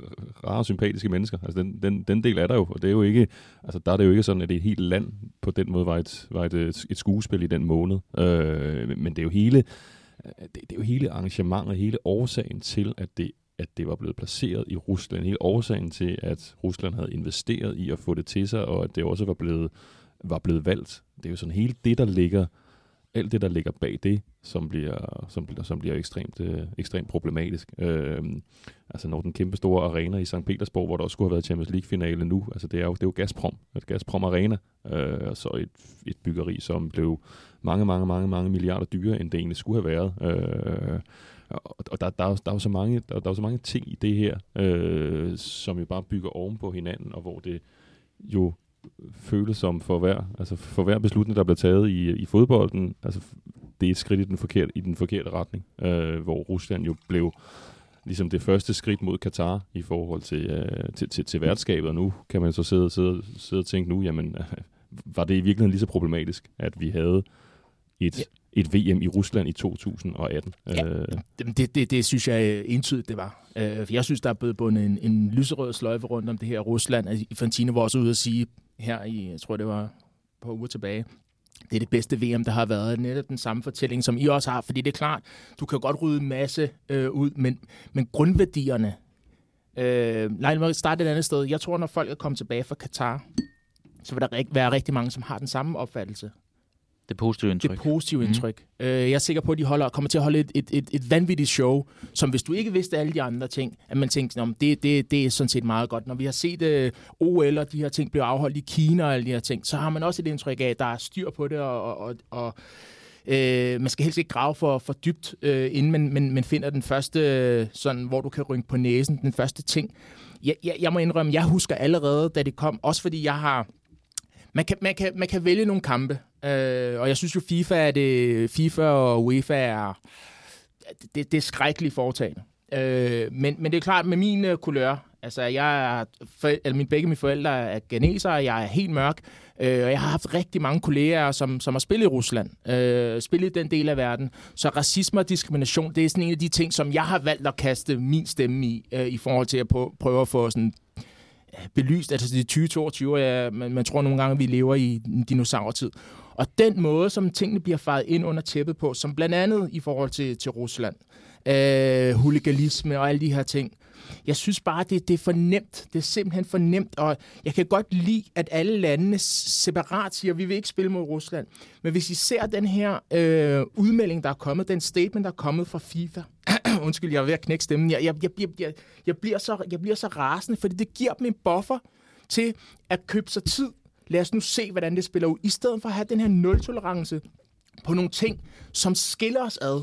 rare, sympatiske mennesker. Altså, den, den, den del er der jo, og det er jo ikke, altså, der er det jo ikke sådan, at det er et helt land på den måde var et, var et, øh, et skuespil i den måned. Øh, men det er jo hele, øh, det, det er jo hele arrangementet, hele årsagen til, at det at det var blevet placeret i Rusland. Hele årsagen til, at Rusland havde investeret i at få det til sig, og at det også var blevet, var blevet valgt. Det er jo sådan hele det, der ligger, alt det, der ligger bag det, som bliver, som, som bliver ekstremt, øh, ekstremt problematisk. Øh, altså når den kæmpe store arena i St. Petersborg, hvor der også skulle have været Champions League-finale nu, altså det er jo, det er jo Gazprom, et Gazprom Arena, øh, og så et, et byggeri, som blev mange, mange, mange, mange milliarder dyrere, end det egentlig skulle have været. Øh, og, og der, der, er, der, er jo så mange, der, der er jo så mange ting i det her, øh, som jo bare bygger oven på hinanden, og hvor det jo føles som for hver, altså for hver beslutning, der bliver taget i, i fodbolden, altså det er et skridt i den forkerte, i den forkerte retning, øh, hvor Rusland jo blev ligesom det første skridt mod Katar i forhold til, øh, til, til, til værtskabet, og nu kan man så sidde, sidde, sidde og tænke nu, jamen, øh, var det i virkeligheden lige så problematisk, at vi havde et, ja. et VM i Rusland i 2018. Ja, øh. det, det, det synes jeg entydigt, det var. Øh, jeg synes, der er blevet bundet en, en lyserød sløjfe rundt om det her Rusland. Altså, Fantino var også ude at sige her i, jeg tror det var på uger tilbage, det er det bedste VM, der har været. Netop den samme fortælling, som I også har. Fordi det er klart, du kan godt rydde en masse øh, ud, men, men grundværdierne... Øh, nej, lad mig starte et andet sted. Jeg tror, når folk er kommet tilbage fra Katar, så vil der være rigtig mange, som har den samme opfattelse. Det positive indtryk. Det positive mm. indtryk. Øh, jeg er sikker på, at de holder, kommer til at holde et, et, et, et vanvittigt show, som hvis du ikke vidste alle de andre ting, at man tænkte, at det, det, det er sådan set meget godt. Når vi har set uh, OL og de her ting blive afholdt i Kina og alle de her ting, så har man også et indtryk af, at der er styr på det, og, og, og Øh, man skal helst ikke grave for, for dybt, øh, inden man, man, man finder den første, sådan, hvor du kan rynke på næsen, den første ting. Jeg, jeg, jeg må indrømme, jeg husker allerede, da det kom, også fordi jeg har man kan, man, kan, man kan vælge nogle kampe, øh, og jeg synes jo, FIFA er det, FIFA og UEFA er, det, det er skrækkeligt foretagende. Øh, men, men det er klart, med min øh, kulør, altså jeg er, for, eller min, begge mine forældre er ganesere, jeg er helt mørk, øh, og jeg har haft rigtig mange kolleger, som, som har spillet i Rusland, øh, spillet i den del af verden. Så racisme og diskrimination, det er sådan en af de ting, som jeg har valgt at kaste min stemme i, øh, i forhold til at prøve at få sådan belyst, altså det er 2022, ja, man, man tror nogle gange, at vi lever i en dinosaurtid. Og den måde, som tingene bliver faret ind under tæppet på, som blandt andet i forhold til, til Rusland, øh, huliganisme og alle de her ting, jeg synes bare, det, det er for nemt. Det er simpelthen for nemt, og jeg kan godt lide, at alle landene separat siger, at vi vil ikke spille mod Rusland. Men hvis I ser den her øh, udmelding, der er kommet, den statement, der er kommet fra FIFA, undskyld, jeg er ved at knække stemmen, jeg, jeg, jeg, jeg, jeg, jeg, bliver så, jeg bliver så rasende, fordi det giver dem en buffer til at købe sig tid. Lad os nu se, hvordan det spiller ud, i stedet for at have den her nul-tolerance på nogle ting, som skiller os ad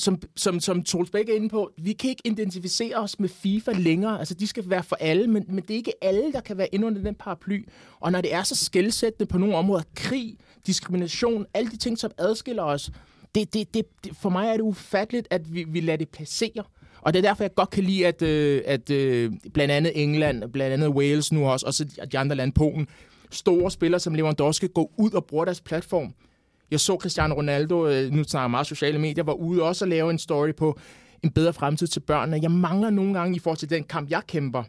som, som, som Troels Bæk er inde på, vi kan ikke identificere os med FIFA længere. Altså, de skal være for alle, men, men det er ikke alle, der kan være inde under den paraply. Og når det er så skældsættende på nogle områder, krig, diskrimination, alle de ting, som adskiller os, det, det, det, det, for mig er det ufatteligt, at vi, vi lader det placere. Og det er derfor, jeg godt kan lide, at, øh, at øh, blandt andet England, blandt andet Wales nu også, og så de andre lande, Polen, store spillere som Lewandowski går ud og bruger deres platform jeg så Cristiano Ronaldo, øh, nu snakker meget sociale medier, var ude også at lave en story på en bedre fremtid til børnene. Jeg mangler nogle gange i forhold til den kamp, jeg kæmper,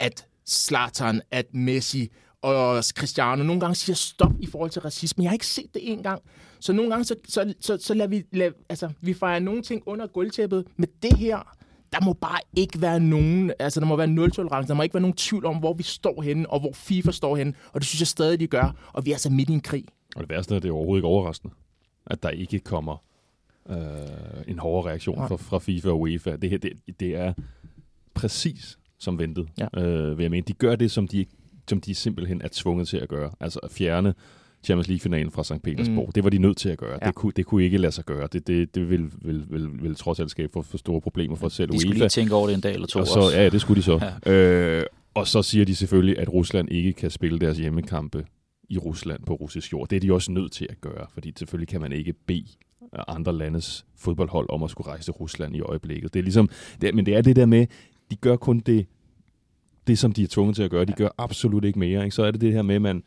at Zlatan, at Messi og Cristiano nogle gange siger stop i forhold til racisme. Jeg har ikke set det en gang. Så nogle gange, så, så, så, så lader vi, lad, altså, vi fejrer nogle ting under gulvtæppet. Med det her, der må bare ikke være nogen, altså der må være nul-tolerance, der må ikke være nogen tvivl om, hvor vi står henne, og hvor FIFA står henne, og det synes jeg stadig, de gør, og vi er altså midt i en krig. Og det værste er, at det er overhovedet ikke overraskende, at der ikke kommer øh, en hårdere reaktion fra, fra FIFA og UEFA. Det her, det, det er præcis som ventet, ja. øh, vil jeg mene. De gør det, som de, som de simpelthen er tvunget til at gøre. Altså at fjerne Champions League-finalen fra St. Petersborg. Mm. Det var de nødt til at gøre. Ja. Det, kunne, det kunne ikke lade sig gøre. Det, det, det vil, vil, vil, vil trods alt skabe for, for store problemer for selv UEFA. De skulle lige tænke over det en dag eller to og så, også. Ja, det skulle de så. Ja. Øh, og så siger de selvfølgelig, at Rusland ikke kan spille deres hjemmekampe i Rusland på russisk jord. Det er de også nødt til at gøre, fordi selvfølgelig kan man ikke bede andre landes fodboldhold om at skulle rejse til Rusland i øjeblikket. Det er ligesom, det, men det er det der med, de gør kun det, det som de er tvunget til at gøre. De gør absolut ikke mere. Ikke? Så er det det her med, at man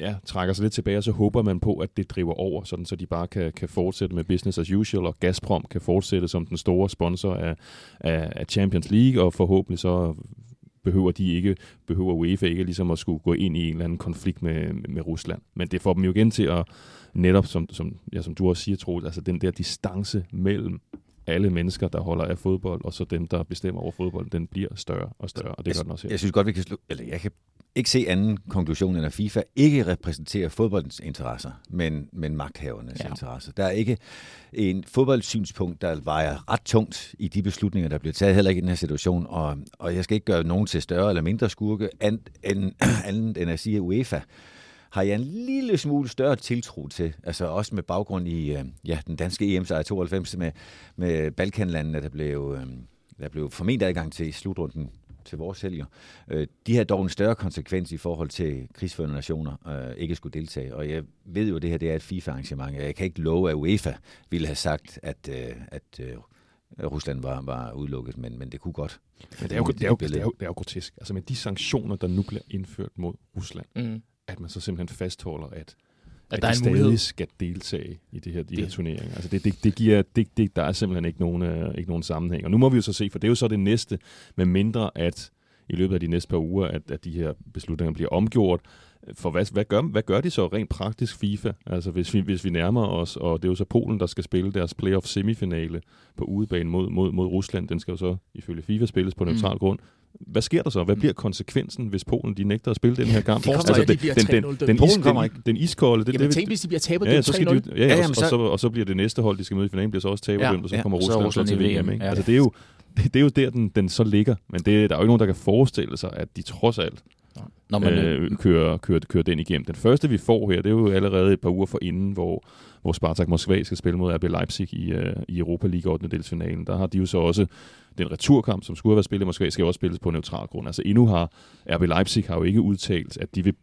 ja, trækker sig lidt tilbage, og så håber man på, at det driver over, sådan så de bare kan, kan fortsætte med business as usual, og Gazprom kan fortsætte som den store sponsor af, af, af Champions League, og forhåbentlig så behøver de ikke, behøver UEFA ikke ligesom at skulle gå ind i en eller anden konflikt med, med Rusland. Men det får dem jo igen til at, netop som, som, ja, som du også siger, Troels, altså den der distance mellem alle mennesker, der holder af fodbold, og så dem, der bestemmer over fodbold, den bliver større og større, og det gør den også her. Jeg synes godt, vi kan slutte, eller jeg kan ikke se anden konklusion, end at FIFA ikke repræsenterer fodboldens interesser, men, men magthavernes ja. interesser. Der er ikke en fodboldsynspunkt, der vejer ret tungt i de beslutninger, der bliver taget, heller ikke i den her situation, og, og jeg skal ikke gøre nogen til større eller mindre skurke, andet end, andet end at sige, at UEFA har jeg en lille smule større tiltro til, altså også med baggrund i øh, ja, den danske EM-sejr 92 med, med Balkanlandene, der blev, øh, der blev formentlig adgang til slutrunden til vores helger. Øh, de har dog en større konsekvens i forhold til krigsførende nationer øh, ikke skulle deltage. Og jeg ved jo, at det her det er et FIFA-arrangement. Jeg kan ikke love, at UEFA ville have sagt, at, øh, at øh, Rusland var, var udelukket, men, men det kunne godt. Men det er, jo, det, er jo, det, er jo, det er jo grotesk. Altså med de sanktioner, der nu bliver indført mod Rusland, mm. At man så simpelthen fastholder, at at, at der de stadig mulighed. skal deltage i det her, de det. her turneringer. Altså det, det, det giver, det, det, der er simpelthen ikke nogen, uh, ikke nogen sammenhæng. Og nu må vi jo så se, for det er jo så det næste, med mindre at i løbet af de næste par uger, at, at de her beslutninger bliver omgjort. For hvad, hvad, gør, hvad gør de så rent praktisk FIFA? Altså hvis vi, hvis vi nærmer os, og det er jo så Polen, der skal spille deres playoff semifinale på udebane mod, mod, mod Rusland. Den skal jo så ifølge FIFA spilles på neutral mm. grund. Hvad sker der så? Hvad bliver konsekvensen, hvis Polen de nægter at spille den her kamp? Altså, de den, den, den, Polen kommer ikke. Den iskolde. Det, jamen, tænk, hvis de bliver taber ja, så skal de, ja, ja, og, så, og, så, og så bliver det næste hold, de skal møde i finalen, bliver så også taberdømt, ja, og så kommer Rusland, så til VM. Ikke? Ja. Altså, det er jo det, er jo der, den, den så ligger. Men det, der er jo ikke nogen, der kan forestille sig, at de trods alt Når man, øh, kører, kører, kører den igennem. Den første, vi får her, det er jo allerede et par uger for inden, hvor, hvor Spartak Moskva skal spille mod RB Leipzig i, øh, i Europa League 8. delsfinalen. Der har de jo så også den returkamp, som skulle have været spillet i Moskva, skal også spilles på neutral grund. Altså endnu har RB Leipzig har jo ikke udtalt, at de vil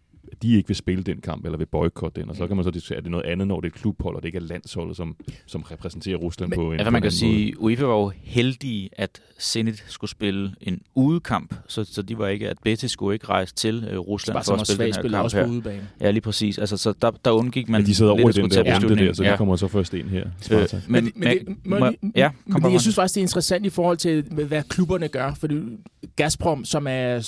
de ikke vil spille den kamp, eller vil boykotte den. Og så kan man så diskutere, er det noget andet, når det er et klubhold, og det ikke er landsholdet, som, som repræsenterer Rusland Men, på en altså, man kan sige, UEFA var jo heldige, at Zenit skulle spille en udekamp, så, så de var ikke, at Betis skulle ikke rejse til uh, Rusland for at spille den her kamp også her. På udebane. Ja, lige præcis. Altså, så der, der undgik man ja, de sidder over i den der runde der, så ja. de kommer så først ind her. Øh, men, men, men, må, ja, kom men jeg synes faktisk, det er interessant i forhold til, hvad klubberne gør, for Gazprom, som er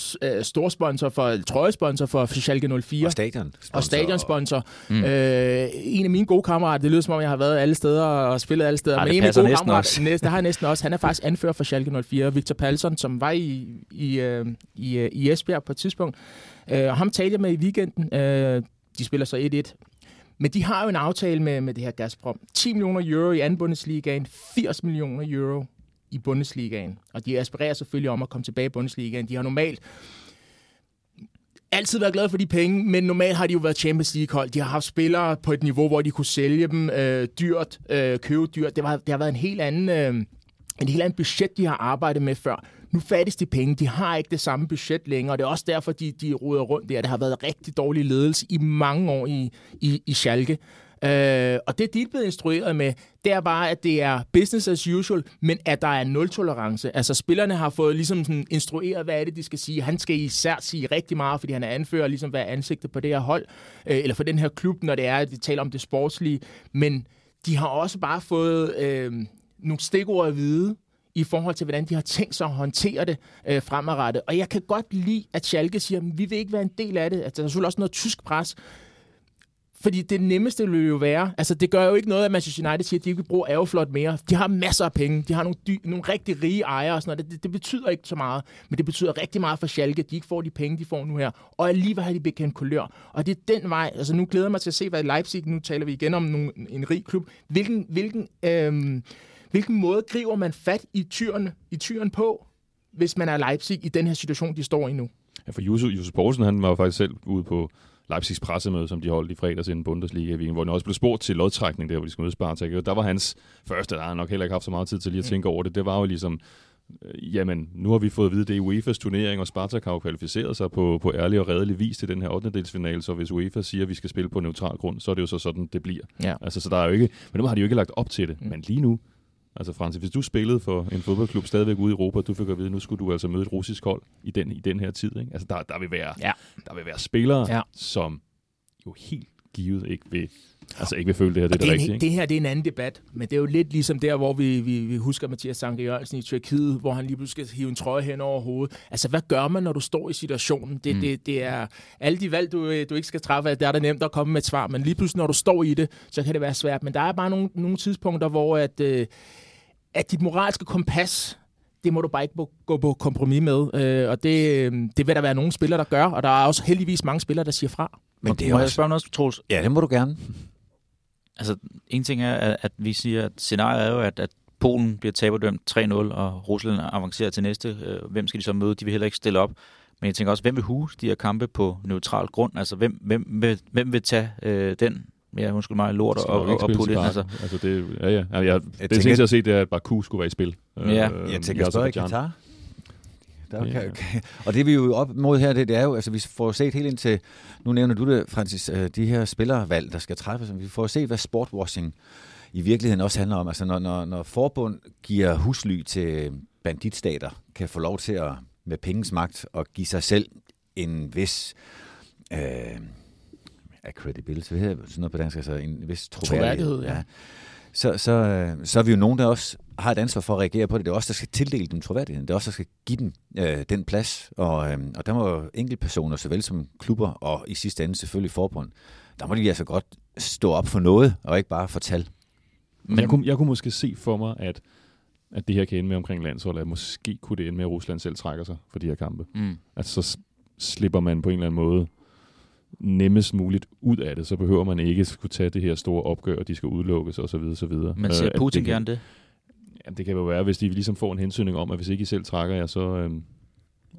storsponsor for, trøjesponsor for Schalke 04. Og stadion og stadionsponsor. Mm. Øh, en af mine gode kammerater, det lyder som om, jeg har været alle steder og spillet alle steder, Ej, men en af mine gode kammerater, næste, der har jeg næsten også, han er faktisk anfører for Schalke 04, Victor Palsson, som var i, i, øh, i, øh, i Esbjerg på et tidspunkt. Øh, og ham talte jeg med i weekenden. Øh, de spiller så 1-1. Men de har jo en aftale med, med det her Gazprom. 10 millioner euro i anden Bundesligaen, 80 millioner euro i Bundesligaen. Og de aspirerer selvfølgelig om at komme tilbage i Bundesligaen. De har normalt altid været glade for de penge, men normalt har de jo været Champions League-hold. De har haft spillere på et niveau, hvor de kunne sælge dem øh, dyrt, øh, købe dyrt. Det, var, det har været en helt anden... Øh, en helt anden budget, de har arbejdet med før. Nu fattes de penge. De har ikke det samme budget længere, og det er også derfor, de, de ruder rundt der. Det har været rigtig dårlig ledelse i mange år i, i, i Schalke. Øh, og det, de er blevet instrueret med, det er bare, at det er business as usual, men at der er nul-tolerance. Altså, spillerne har fået ligesom sådan instrueret, hvad er det, de skal sige. Han skal især sige rigtig meget, fordi han er anfører, ligesom hvad er ansigtet på det her hold, øh, eller for den her klub, når det er, at de taler om det sportslige. Men de har også bare fået øh, nogle stikord at vide, i forhold til, hvordan de har tænkt sig at håndtere det øh, fremadrettet. Og jeg kan godt lide, at Schalke siger, at vi vil ikke være en del af det. Altså, der er selvfølgelig også noget tysk pres, fordi det nemmeste vil jo være, altså det gør jo ikke noget, at Manchester United siger, at de ikke vil bruge Aeroflot mere. De har masser af penge. De har nogle, dy- nogle rigtig rige ejere og sådan noget. Det, det, det, betyder ikke så meget, men det betyder rigtig meget for Schalke, at de ikke får de penge, de får nu her. Og alligevel har de bekendt kulør. Og det er den vej, altså nu glæder jeg mig til at se, hvad Leipzig, nu taler vi igen om nogle, en rig klub. Hvilken, hvilken, øhm, hvilken måde griber man fat i tyren, i tyren på, hvis man er Leipzig i den her situation, de står i nu? Ja, for Jusuf, Poulsen, han var faktisk selv ude på Leipzigs pressemøde, som de holdt i fredags inden Bundesliga i hvor han også blev spurgt til lodtrækning, der hvor de skulle møde Spartak. Og der var hans første, der har nok heller ikke haft så meget tid til lige at mm. tænke over det, det var jo ligesom, øh, jamen, nu har vi fået at vide, det er UEFA's turnering, og Spartak har jo kvalificeret sig på, på ærlig og redelig vis til den her 8. delsfinale, så hvis UEFA siger, at vi skal spille på neutral grund, så er det jo så sådan, det bliver. Ja. Altså, så der er jo ikke, men nu har de jo ikke lagt op til det. Mm. Men lige nu, Altså Francis, hvis du spillede for en fodboldklub stadigvæk ude i Europa, du fik at vide, at nu skulle du altså møde et russisk hold i den, i den her tid. Ikke? Altså der, der, vil være, ja. der vil være spillere, ja. som jo helt givet ikke vil, altså ikke vil føle det her, det er det, det rigtige. Ikke? Det her det er en anden debat, men det er jo lidt ligesom der, hvor vi, vi, vi husker Mathias Sanke Jørgensen i Tyrkiet, hvor han lige pludselig skal hive en trøje hen over hovedet. Altså, hvad gør man, når du står i situationen? Det, mm. det, det er alle de valg, du, du ikke skal træffe, det er der nemt at komme med et svar, men lige pludselig, når du står i det, så kan det være svært. Men der er bare nogle, nogle tidspunkter, hvor at, øh, at dit moralske kompas, det må du bare ikke gå på kompromis med. Øh, og det, øh, det vil der være nogle spillere, der gør, og der er også heldigvis mange spillere, der siger fra. Men det er må også... jeg spørge noget, Troels? Ja, det må du gerne. Altså, en ting er, at, at vi siger, at scenariet er jo, at, at Polen bliver taberdømt 3-0, og Rusland avancerer til næste. Øh, hvem skal de så møde? De vil heller ikke stille op. Men jeg tænker også, hvem vil huse de her kampe på neutral grund? Altså, hvem, hvem, vil, hvem vil tage øh, den ja, undskyld mig, lort og, og, og putte ind. Altså. altså det, ja, ja. Jeg, jeg, det tænker, jeg har set, det er, at Baku skulle være i spil. Ja. Øh, jeg tænker stadig Katar. Der kan, kan, og det vi jo op mod her, det, det er jo, altså vi får set helt ind til, nu nævner du det, Francis, øh, de her spillervalg, der skal træffes, vi får set, hvad sportwashing i virkeligheden også handler om. Altså når, når, når forbund giver husly til banditstater, kan få lov til at med pengens magt og give sig selv en vis øh, af credibility, hvad hedder sådan noget på dansk, altså en vis troværdighed. troværdighed ja. ja. Så, så, øh, så er vi jo nogen, der også har et ansvar for at reagere på det. Det er også der skal tildele dem troværdigheden. Det er også der skal give dem øh, den plads. Og, øh, og der må enkeltpersoner, såvel som klubber, og i sidste ende selvfølgelig forbund, der må de altså godt stå op for noget, og ikke bare fortælle. Men jeg kunne, jeg kunne måske se for mig, at, at det her kan ende med omkring landsholdet, at måske kunne det ende med, at Rusland selv trækker sig for de her kampe. Mm. Altså så slipper man på en eller anden måde nemmest muligt ud af det, så behøver man ikke skulle tage det her store opgør, og de skal udelukkes osv. osv. Men siger øh, Putin gerne det? Ja, det kan jo være, hvis de ligesom får en hensynning om, at hvis ikke I selv trækker jer, så, øh,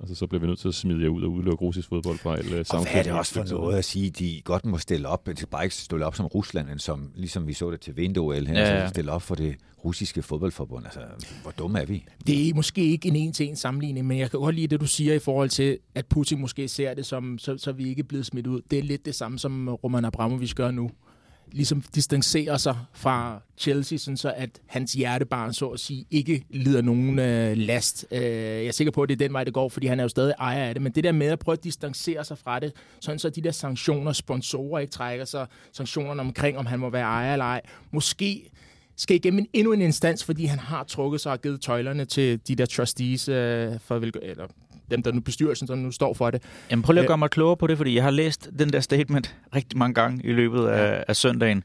altså, så bliver vi nødt til at smide jer ud og udelukke russisk fodbold fra alle Og hvad er det også for noget at sige, at de godt må stille op, de bare ikke stille op som Rusland, men som, ligesom vi så det til vinduel her, ja, ja. så stille op for det russiske fodboldforbund. Altså, hvor dumme er vi? Det er måske ikke en en-til-en sammenligning, men jeg kan godt lide det, du siger i forhold til, at Putin måske ser det som, så, så vi ikke er blevet smidt ud. Det er lidt det samme, som Roman Abramovic gør nu ligesom distancerer sig fra Chelsea, sådan så at hans hjertebarn, så at sige, ikke lider nogen øh, last. Øh, jeg er sikker på, at det er den vej, det går, fordi han er jo stadig ejer af det. Men det der med at prøve at distancere sig fra det, sådan så de der sanktioner, sponsorer ikke trækker sig, sanktionerne omkring, om han må være ejer eller ej, måske skal igennem en, endnu en instans, fordi han har trukket sig og givet tøjlerne til de der trustees, øh, for, eller dem, der nu bestyrelsen, der nu står for det. Jamen prøv lige at gøre mig klogere på det, fordi jeg har læst den der statement rigtig mange gange i løbet af, af søndagen,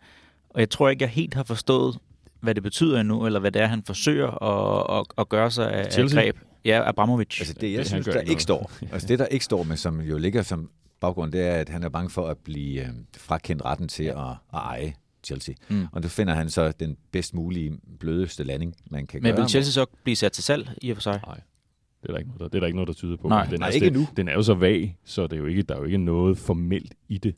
og jeg tror ikke, jeg helt har forstået, hvad det betyder endnu, eller hvad det er, han forsøger at, at, at gøre sig af, af greb. Ja, Abramovic. Altså det, jeg det, synes, der ikke står, altså det, der ikke står med, som jo ligger som baggrund, det er, at han er bange for at blive øh, frakendt retten til at, at eje Chelsea. Mm. Og nu finder han så den bedst mulige, blødeste landing, man kan Men gøre. Men vil Chelsea så blive sat til salg i og for sig? Nej. Det er der ikke noget, der, det er der ikke noget, der tyder på. Nej, den, nej altså, ikke det, nu. Den er jo så vag, så det er jo ikke, der er jo ikke noget formelt i det,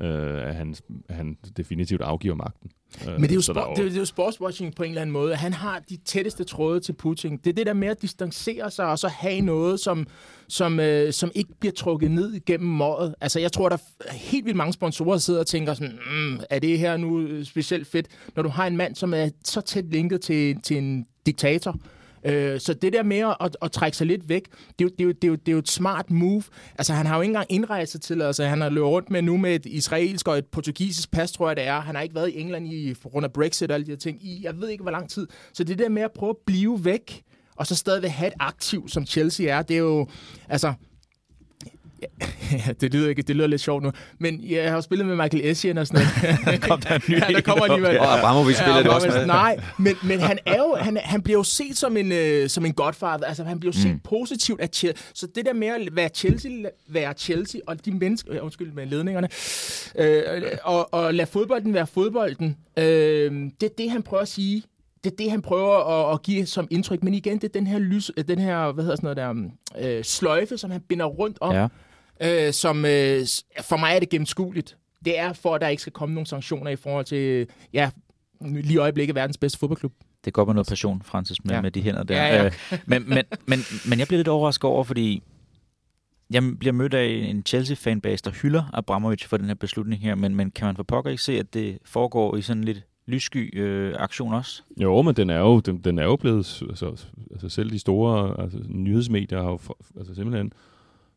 øh, at han, han definitivt afgiver magten. Øh, Men det er, jo sport, det, er, det er jo sportswatching på en eller anden måde. Han har de tætteste tråde til Putin. Det er det der med at distancere sig og så have noget, som, som, øh, som ikke bliver trukket ned igennem måret. Altså, jeg tror, der er helt vildt mange sponsorer, der sidder og tænker sådan, mm, er det her nu specielt fedt, når du har en mand, som er så tæt linket til, til en diktator, Øh, så det der med at, at trække sig lidt væk, det er, jo, det, er jo, det, er jo, det er jo et smart move. Altså, han har jo ikke engang indrejse til, altså han har løbet rundt med nu med et israelsk og et portugisisk pas, tror jeg det er. Han har ikke været i England i, på grund af Brexit og alle de her ting i, jeg ved ikke, hvor lang tid. Så det der med at prøve at blive væk, og så stadigvæk have et aktiv, som Chelsea er, det er jo, altså, Ja, det lyder, ikke, det lyder lidt sjovt nu. Men ja, jeg har jo spillet med Michael Essien og sådan noget. Kom der en ny ja, der kommer alligevel. Og Abramovic spiller det også med. Nej, men, men han, er jo, han, han bliver jo set som en, øh, som en godfather. Altså, han bliver jo set Mm. positivt af Chelsea. Så det der med at være Chelsea, være Chelsea og de mennesker... Øh, undskyld med ledningerne. Øh, og, og lade fodbolden være fodbolden. Øh, det er det, han prøver at sige. Det er det, han prøver at, at give som indtryk. Men igen, det er den her, lys, øh, den her hvad hedder sådan noget der, øh, sløjfe, som han binder rundt om Ja. Øh, som øh, for mig er det gennemskueligt. Det er for, at der ikke skal komme nogle sanktioner i forhold til, ja, lige i øjeblikket verdens bedste fodboldklub. Det går med noget passion, Francis, med, ja. Med de hænder der. Ja, ja. Øh, men, men, men, men jeg bliver lidt overrasket over, fordi jeg bliver mødt af en Chelsea-fanbase, der hylder Abramovic for den her beslutning her, men, men kan man for pokker ikke se, at det foregår i sådan lidt lyssky øh, aktion også? Jo, men den er jo, den, den er jo blevet, altså, altså selv de store altså, nyhedsmedier har jo for, altså simpelthen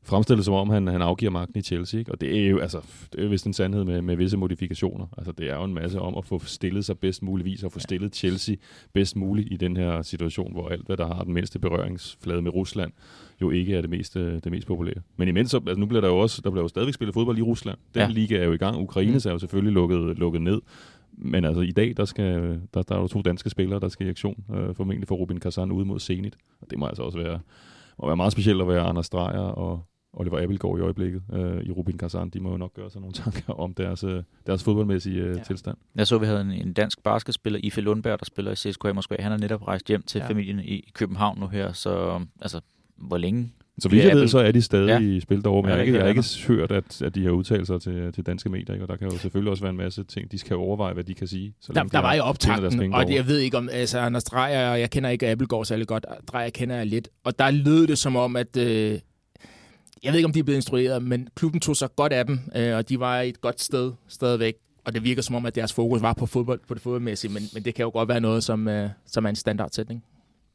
fremstillet som om, han, han afgiver magten i Chelsea. Ikke? Og det er jo altså, det er jo vist en sandhed med, med visse modifikationer. Altså det er jo en masse om at få stillet sig bedst muligvis, og få stillet Chelsea bedst muligt i den her situation, hvor alt, hvad der har den mindste berøringsflade med Rusland, jo ikke er det mest, det mest populære. Men imens, så, altså nu bliver der jo også, der bliver jo stadigvæk spillet fodbold i Rusland. Den Ja. liga er jo i gang. Ukraines er jo selvfølgelig lukket, lukket ned. Men altså i dag, der, skal, der, der er jo to danske spillere, der skal i aktion. Øh, formentlig for Rubin Kazan ude mod Zenit. Og det må altså også være, må være meget specielt at være Anders Dreyer og Oliver Abelgaard i øjeblikket øh, i Rubin Kazan. De må jo nok gøre sig nogle tanker om deres, øh, deres fodboldmæssige øh, Ja. tilstand. Jeg så, vi havde en, en dansk basketspiller, Ife Lundberg, der spiller i CSKA Moskva. Han er netop rejst hjem til ja. Familien i København nu her, så altså, hvor længe? Så vidt jeg ved, så er de stadig Ja. i spil derovre, men jeg har ikke, jeg har ikke hørt, at, at de har udtalt sig til, til danske medier, ikke? og der kan jo selvfølgelig også være en masse ting, de skal overveje, hvad de kan sige. Så Der, der var jo optakten, og det, jeg ved ikke om, altså Anders Dreyer, jeg kender ikke Abelgaard særlig godt, Dreyer kender jeg lidt, og der lød det som om, at, øh, jeg ved ikke om de er blevet instrueret, men klubben tog sig godt af dem, øh, og de var et godt sted stadigvæk, og det virker som om, at deres fokus var på fodbold, på det fodboldmæssige, men, men det kan jo godt være noget, som, øh, som er en standardsætning.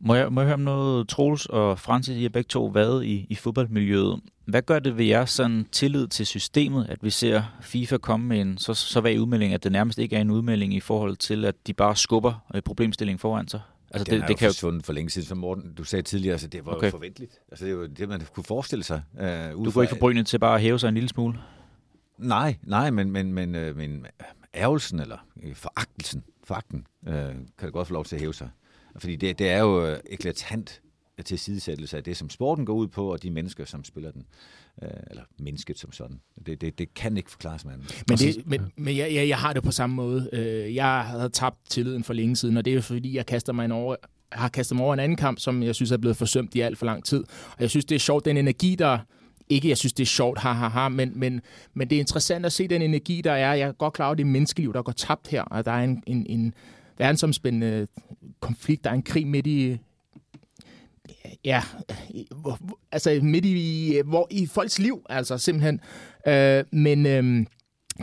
Må jeg, må jeg høre om noget, Troels og Francis, I har begge to været i, i fodboldmiljøet. Hvad gør det ved jer sådan tillid til systemet, at vi ser FIFA komme med en så, så vag udmelding, at det nærmest ikke er en udmelding i forhold til, at de bare skubber øh, problemstillingen foran sig? Altså, Den det, er det kan jo... forsvundet for længe siden, som Morten, du sagde tidligere, altså det var okay. Jo forventeligt. Altså det er jo det, man kunne forestille sig. Uh, ud Du går ikke forbrynet til bare at hæve sig en lille smule? Nej, nej, men, men, men, øh, men ærgelsen eller øh, foragtelsen, foragten, øh, kan det godt få lov til at hæve sig. Fordi det, det er jo øh, eklatant til sidesættelse af det, som sporten går ud på, og de mennesker, som spiller den. Øh, eller mennesket som sådan. Det, det, det kan ikke forklares med andet. Men, det, men, men jeg, jeg, jeg har det på samme måde. Øh, Jeg havde tabt tilliden for længe siden, og det er jo fordi, jeg kaster mig en over, har kastet mig over en anden kamp, som jeg synes er blevet forsømt i alt for lang tid. Og jeg synes, det er sjovt, den energi, der... Ikke, jeg synes, det er sjovt, ha, ha, ha, men, men, men det er interessant at se den energi, der er. Jeg er godt klar over, at det er menneskeliv, der går tabt her, og der er en, en, en verdensomspændende konflikt, der er en krig midt i, ja, i- altså midt i, hvor, i folks liv, altså simpelthen. Øh, men øh,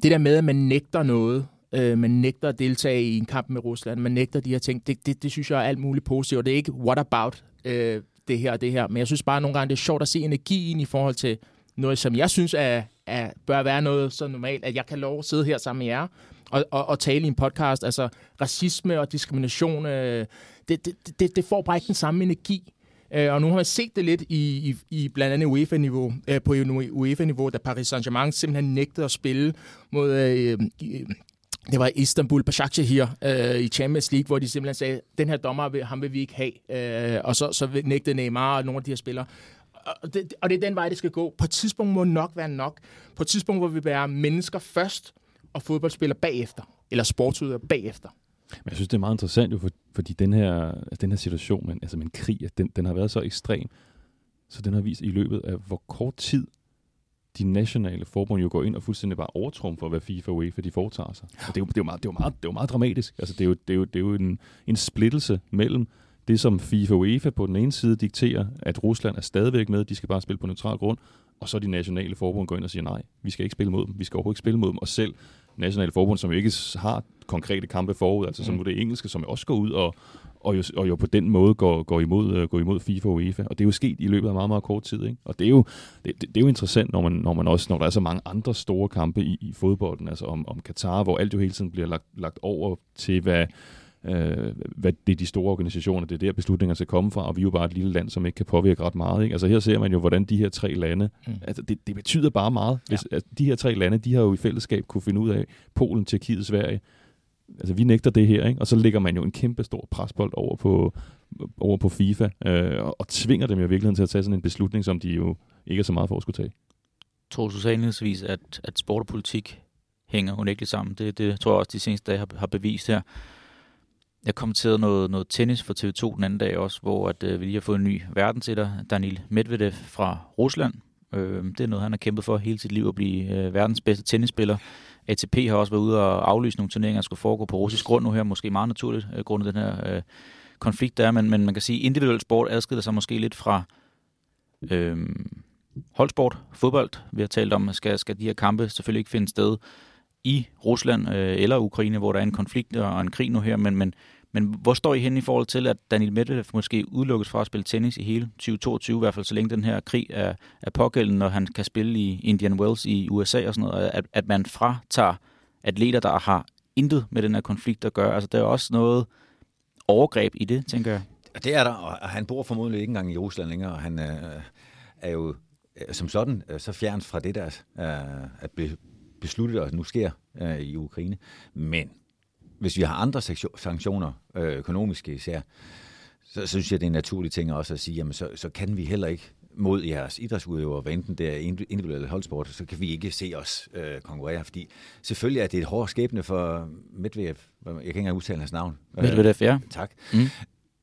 det der med, at man nægter noget, øh, man nægter at deltage i en kamp med Rusland, man nægter de her ting, det, det, det synes jeg er alt muligt positivt. Og det er ikke what about øh, det her og det her, men jeg synes bare nogle gange, det er sjovt at se energien i forhold til noget, som jeg synes er, er, bør være noget så normalt, at jeg kan lov at sidde her sammen med jer og, og, og tale i en podcast. Altså racisme og diskrimination, øh, det, det, det, det får bare ikke den samme energi. Øh, og nu har man set det lidt i, i, i blandt andet UEFA-niveau, øh, på UEFA-niveau, da Paris Saint-Germain simpelthen nægtede at spille mod... Øh, øh, det var Istanbul Başakşehir øh, i Champions League, hvor de simpelthen sagde, den her dommer, vil- ham vil vi ikke have. Øh, og så, så nægtede Neymar og nogle af de her spillere. Og det, og det er den vej, det skal gå. På et tidspunkt må nok være nok. På et tidspunkt, hvor vi være mennesker først, og fodboldspillere bagefter. Eller sportsudøver bagefter. Men jeg synes, det er meget interessant, jo, for, fordi den her, altså den her situation, men, altså med en krig, at den, den har været så ekstrem, så den har vist i løbet af, hvor kort tid de nationale forbund jo går ind og fuldstændig bare overtrumfer, hvad FIFA og UEFA de foretager sig. Og det er jo, det er jo, meget, det er jo, meget, det er jo meget dramatisk. Altså, det er jo, det er jo, det er jo en, en splittelse mellem det, som FIFA og UEFA på den ene side dikterer, at Rusland er stadigvæk med, de skal bare spille på neutral grund, og så de nationale forbund går ind og siger, nej, vi skal ikke spille mod dem, vi skal overhovedet ikke spille mod dem, og selv nationale forbund, som jo ikke har konkrete kampe forud, altså som Mm. nu det engelske, som jo også går ud og, og, jo, og jo på den måde går, går, imod, øh, går imod FIFA og UEFA. Og det er jo sket i løbet af meget, meget kort tid. Ikke? Og det er jo, det, det, det er jo interessant, når man, når man også, når der er så mange andre store kampe i, i fodbolden, altså om, om Katar, hvor alt jo hele tiden bliver lagt, lagt over til, hvad, øh, hvad det er de store organisationer, det er der beslutninger skal komme fra, og vi er jo bare et lille land, som ikke kan påvirke ret meget. Ikke? Altså her ser man jo, hvordan de her tre lande, mm. altså det, det betyder bare meget. Hvis, ja. altså, de her tre lande, de har jo i fællesskab kunne finde ud af, Polen, Tjekkiet, Sverige, altså vi nægter det her, ikke? og så lægger man jo en kæmpe stor presbold over på, over på FIFA, øh, og, og tvinger dem jo virkelig til at tage sådan en beslutning, som de jo ikke er så meget for at skulle tage. Tror du så at, at sport og politik hænger unægteligt sammen? Det, det tror jeg også, de seneste dage har, har bevist her. Jeg kommenterede noget, noget tennis for TV2 den anden dag også, hvor at, øh, vi lige har fået en ny verdensetter, Daniil Medvedev fra Rusland. Øh, det er noget, han har kæmpet for hele sit liv at blive øh, verdens bedste tennisspiller. ATP har også været ude og aflyse nogle turneringer, der skulle foregå på russisk grund nu her, måske meget naturligt, øh, grund af den her øh, konflikt, der er, men, men man kan sige, at individuel sport adskiller sig måske lidt fra øh, holdsport, fodbold. Vi har talt om, at skal, skal de her kampe selvfølgelig ikke finde sted i Rusland øh, eller Ukraine, hvor der er en konflikt og en krig nu her, men, men, men hvor står I hen i forhold til, at Daniel Medvedev måske udelukkes fra at spille tennis i hele 2022, i hvert fald så længe den her krig er, er pågældende, når han kan spille i Indian Wells i USA og sådan noget, at, at man fratager atleter, der har intet med den her konflikt at gøre. Altså, der er også noget overgreb i det, tænker jeg. Det er der, og han bor formodentlig ikke engang i Rusland længere, og han øh, er jo øh, som sådan øh, så fjernes fra det der øh, at be, beslutte, at nu sker øh, i Ukraine. Men hvis vi har andre sanktioner, øh, økonomiske især, så, så synes jeg, det er en naturlig ting også at sige, jamen så, så kan vi heller ikke mod jeres idrætsudøvere, hvad enten det er individuelle holdsport, så kan vi ikke se os øh, konkurrere, fordi selvfølgelig er det et hårdt skæbne for Medvedev, jeg kan ikke engang udtale hans navn. Medvedev, ja. Tak. Mm.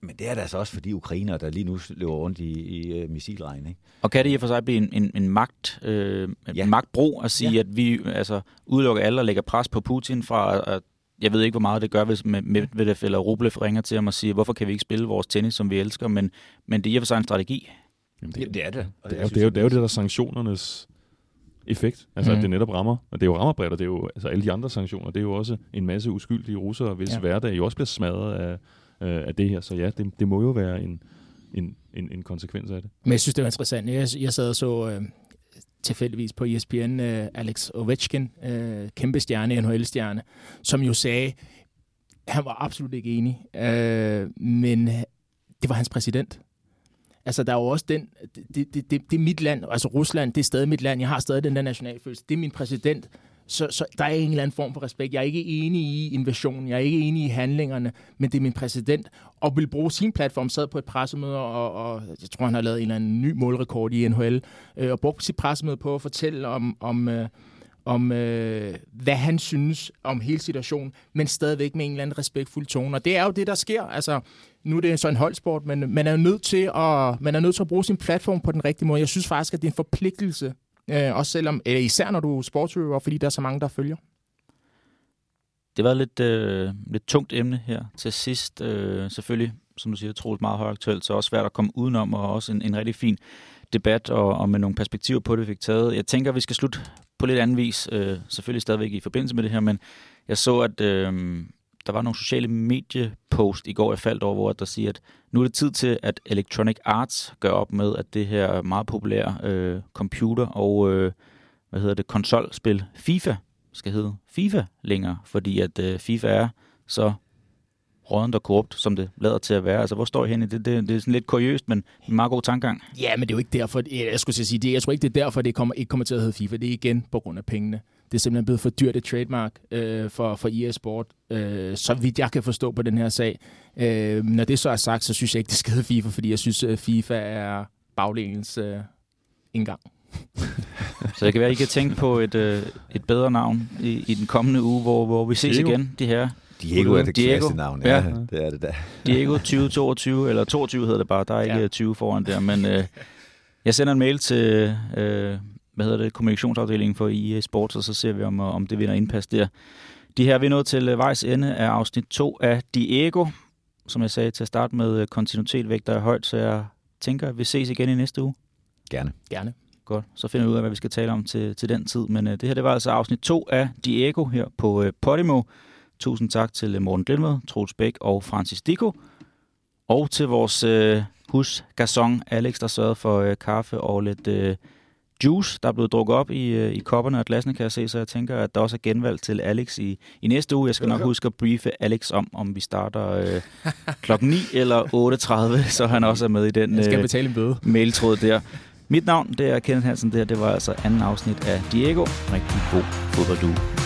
Men det er det altså også for de ukrainer, der lige nu løber rundt i, i uh, missilregn. Ikke? Og kan det i og for sig blive en, en, en, magt, øh, ja. en magtbro at sige, ja. at vi altså, udelukker alle og lægger pres på Putin fra at jeg ved ikke, hvor meget det gør, hvis Medvedev eller Rublev ringer til ham og siger, hvorfor kan vi ikke spille vores tennis, som vi elsker, men, men det er i og for sig en strategi. Jamen det, det er det. Og det, er, det, er jo, det er jo det der sanktionernes effekt, altså mm. at det netop rammer, og det er jo rammer bredt, og det er jo, altså alle de andre sanktioner, det er jo også en masse uskyldige russere, hvis ja. hverdag jo også bliver smadret af, øh, af det her, så ja, det, det må jo være en, en, en, en konsekvens af det. Men jeg synes, det var interessant. Jeg, jeg sad og så øh, tilfældigvis på ESPN øh, Alex Ovechkin, øh, kæmpe stjerne, NHL-stjerne, som jo sagde, han var absolut ikke enig, øh, men det var hans præsident. Altså, der er jo også den, det, det, det, det er mit land, altså Rusland, det er stadig mit land, jeg har stadig den der nationalfølelse, det er min præsident, så, så der er en eller anden form for respekt. Jeg er ikke enig i invasionen, jeg er ikke enig i handlingerne, men det er min præsident, og vil bruge sin platform, sad på et pressemøde, og, og jeg tror, han har lavet en eller anden ny målrekord i NHL, øh, og brugte sit pressemøde på at fortælle om, om øh, om, øh, hvad han synes om hele situationen, men stadigvæk med en eller anden respektfuld tone. Og det er jo det, der sker. Altså, nu er det så en holdsport, men man er nødt til at, man er nødt til at bruge sin platform på den rigtige måde. Jeg synes faktisk, at det er en forpligtelse, øh, også selvom, eller især når du er sportsøver, fordi der er så mange, der følger. Det var lidt, øh, lidt tungt emne her til sidst. Øh, selvfølgelig, som du siger, troligt meget højaktuelt, så også svært at komme udenom, og også en, en rigtig fin debat og, og med nogle perspektiver på det, vi fik taget. Jeg tænker, vi skal slutte på lidt anden vis, øh, selvfølgelig stadigvæk i forbindelse med det her, men jeg så, at øh, der var nogle sociale mediepost i går, jeg faldt over, hvor der siger, at nu er det tid til, at Electronic Arts gør op med, at det her meget populære øh, computer- og øh, hvad hedder det, konsolspil FIFA skal hedde FIFA længere, fordi at øh, FIFA er så rådent og korrupt, som det lader til at være. Altså, hvor står I henne? Det, det, det er sådan lidt kuriøst, men en meget god tankegang. Ja, men det er jo ikke derfor, jeg skulle sige det, jeg tror ikke, det er derfor, det kommer, ikke kommer til at hedde FIFA. Det er igen på grund af pengene. Det er simpelthen blevet for dyrt et trademark øh, for, for EA Sport, øh, så vidt jeg kan forstå på den her sag. Øh, når det så er sagt, så synes jeg ikke, det skal hedde FIFA, fordi jeg synes, at FIFA er baglægens øh, indgang. så det kan være, I kan tænke på et, øh, et bedre navn i, i den kommende uge, hvor, hvor vi ses Diego. igen, de her. Diego er det Diego. navn, ja, ja. Det er det da. Diego 2022, eller 22 hedder det bare, der er ikke ja. 20 foran der, men øh, jeg sender en mail til øh, hvad hedder det, kommunikationsafdelingen for EA Sports, og så ser vi, om, om det vinder indpas der. De her vi er nået til øh, vejs ende af afsnit 2 af Diego. Som jeg sagde til at starte med, øh, kontinuitet vægter er højt, så jeg tænker, at vi ses igen i næste uge. Gerne. Gerne. Godt, så finder vi ud af, hvad vi skal tale om til, til den tid. Men uh, det her, det var altså afsnit 2 af Diego her på uh, Podimo. Tusind tak til Morten Glenved, Troels Bæk og Francis Diko. Og til vores uh, husgarçon Alex, der sørgede for uh, kaffe og lidt uh, juice, der er blevet drukket op i, øh, i kopperne og glasene, kan jeg se, så jeg tænker, at der også er genvalg til Alex i, i næste uge. Jeg skal nok huske at briefe Alex om, om vi starter øh, klokken 9 eller 8.30, så han også er med i den Jeg skal øh, betale en bøde. mailtråd der. Mit navn, det er Kenneth Hansen, det her, det var altså anden afsnit af Diego. Rigtig god fodbolduge.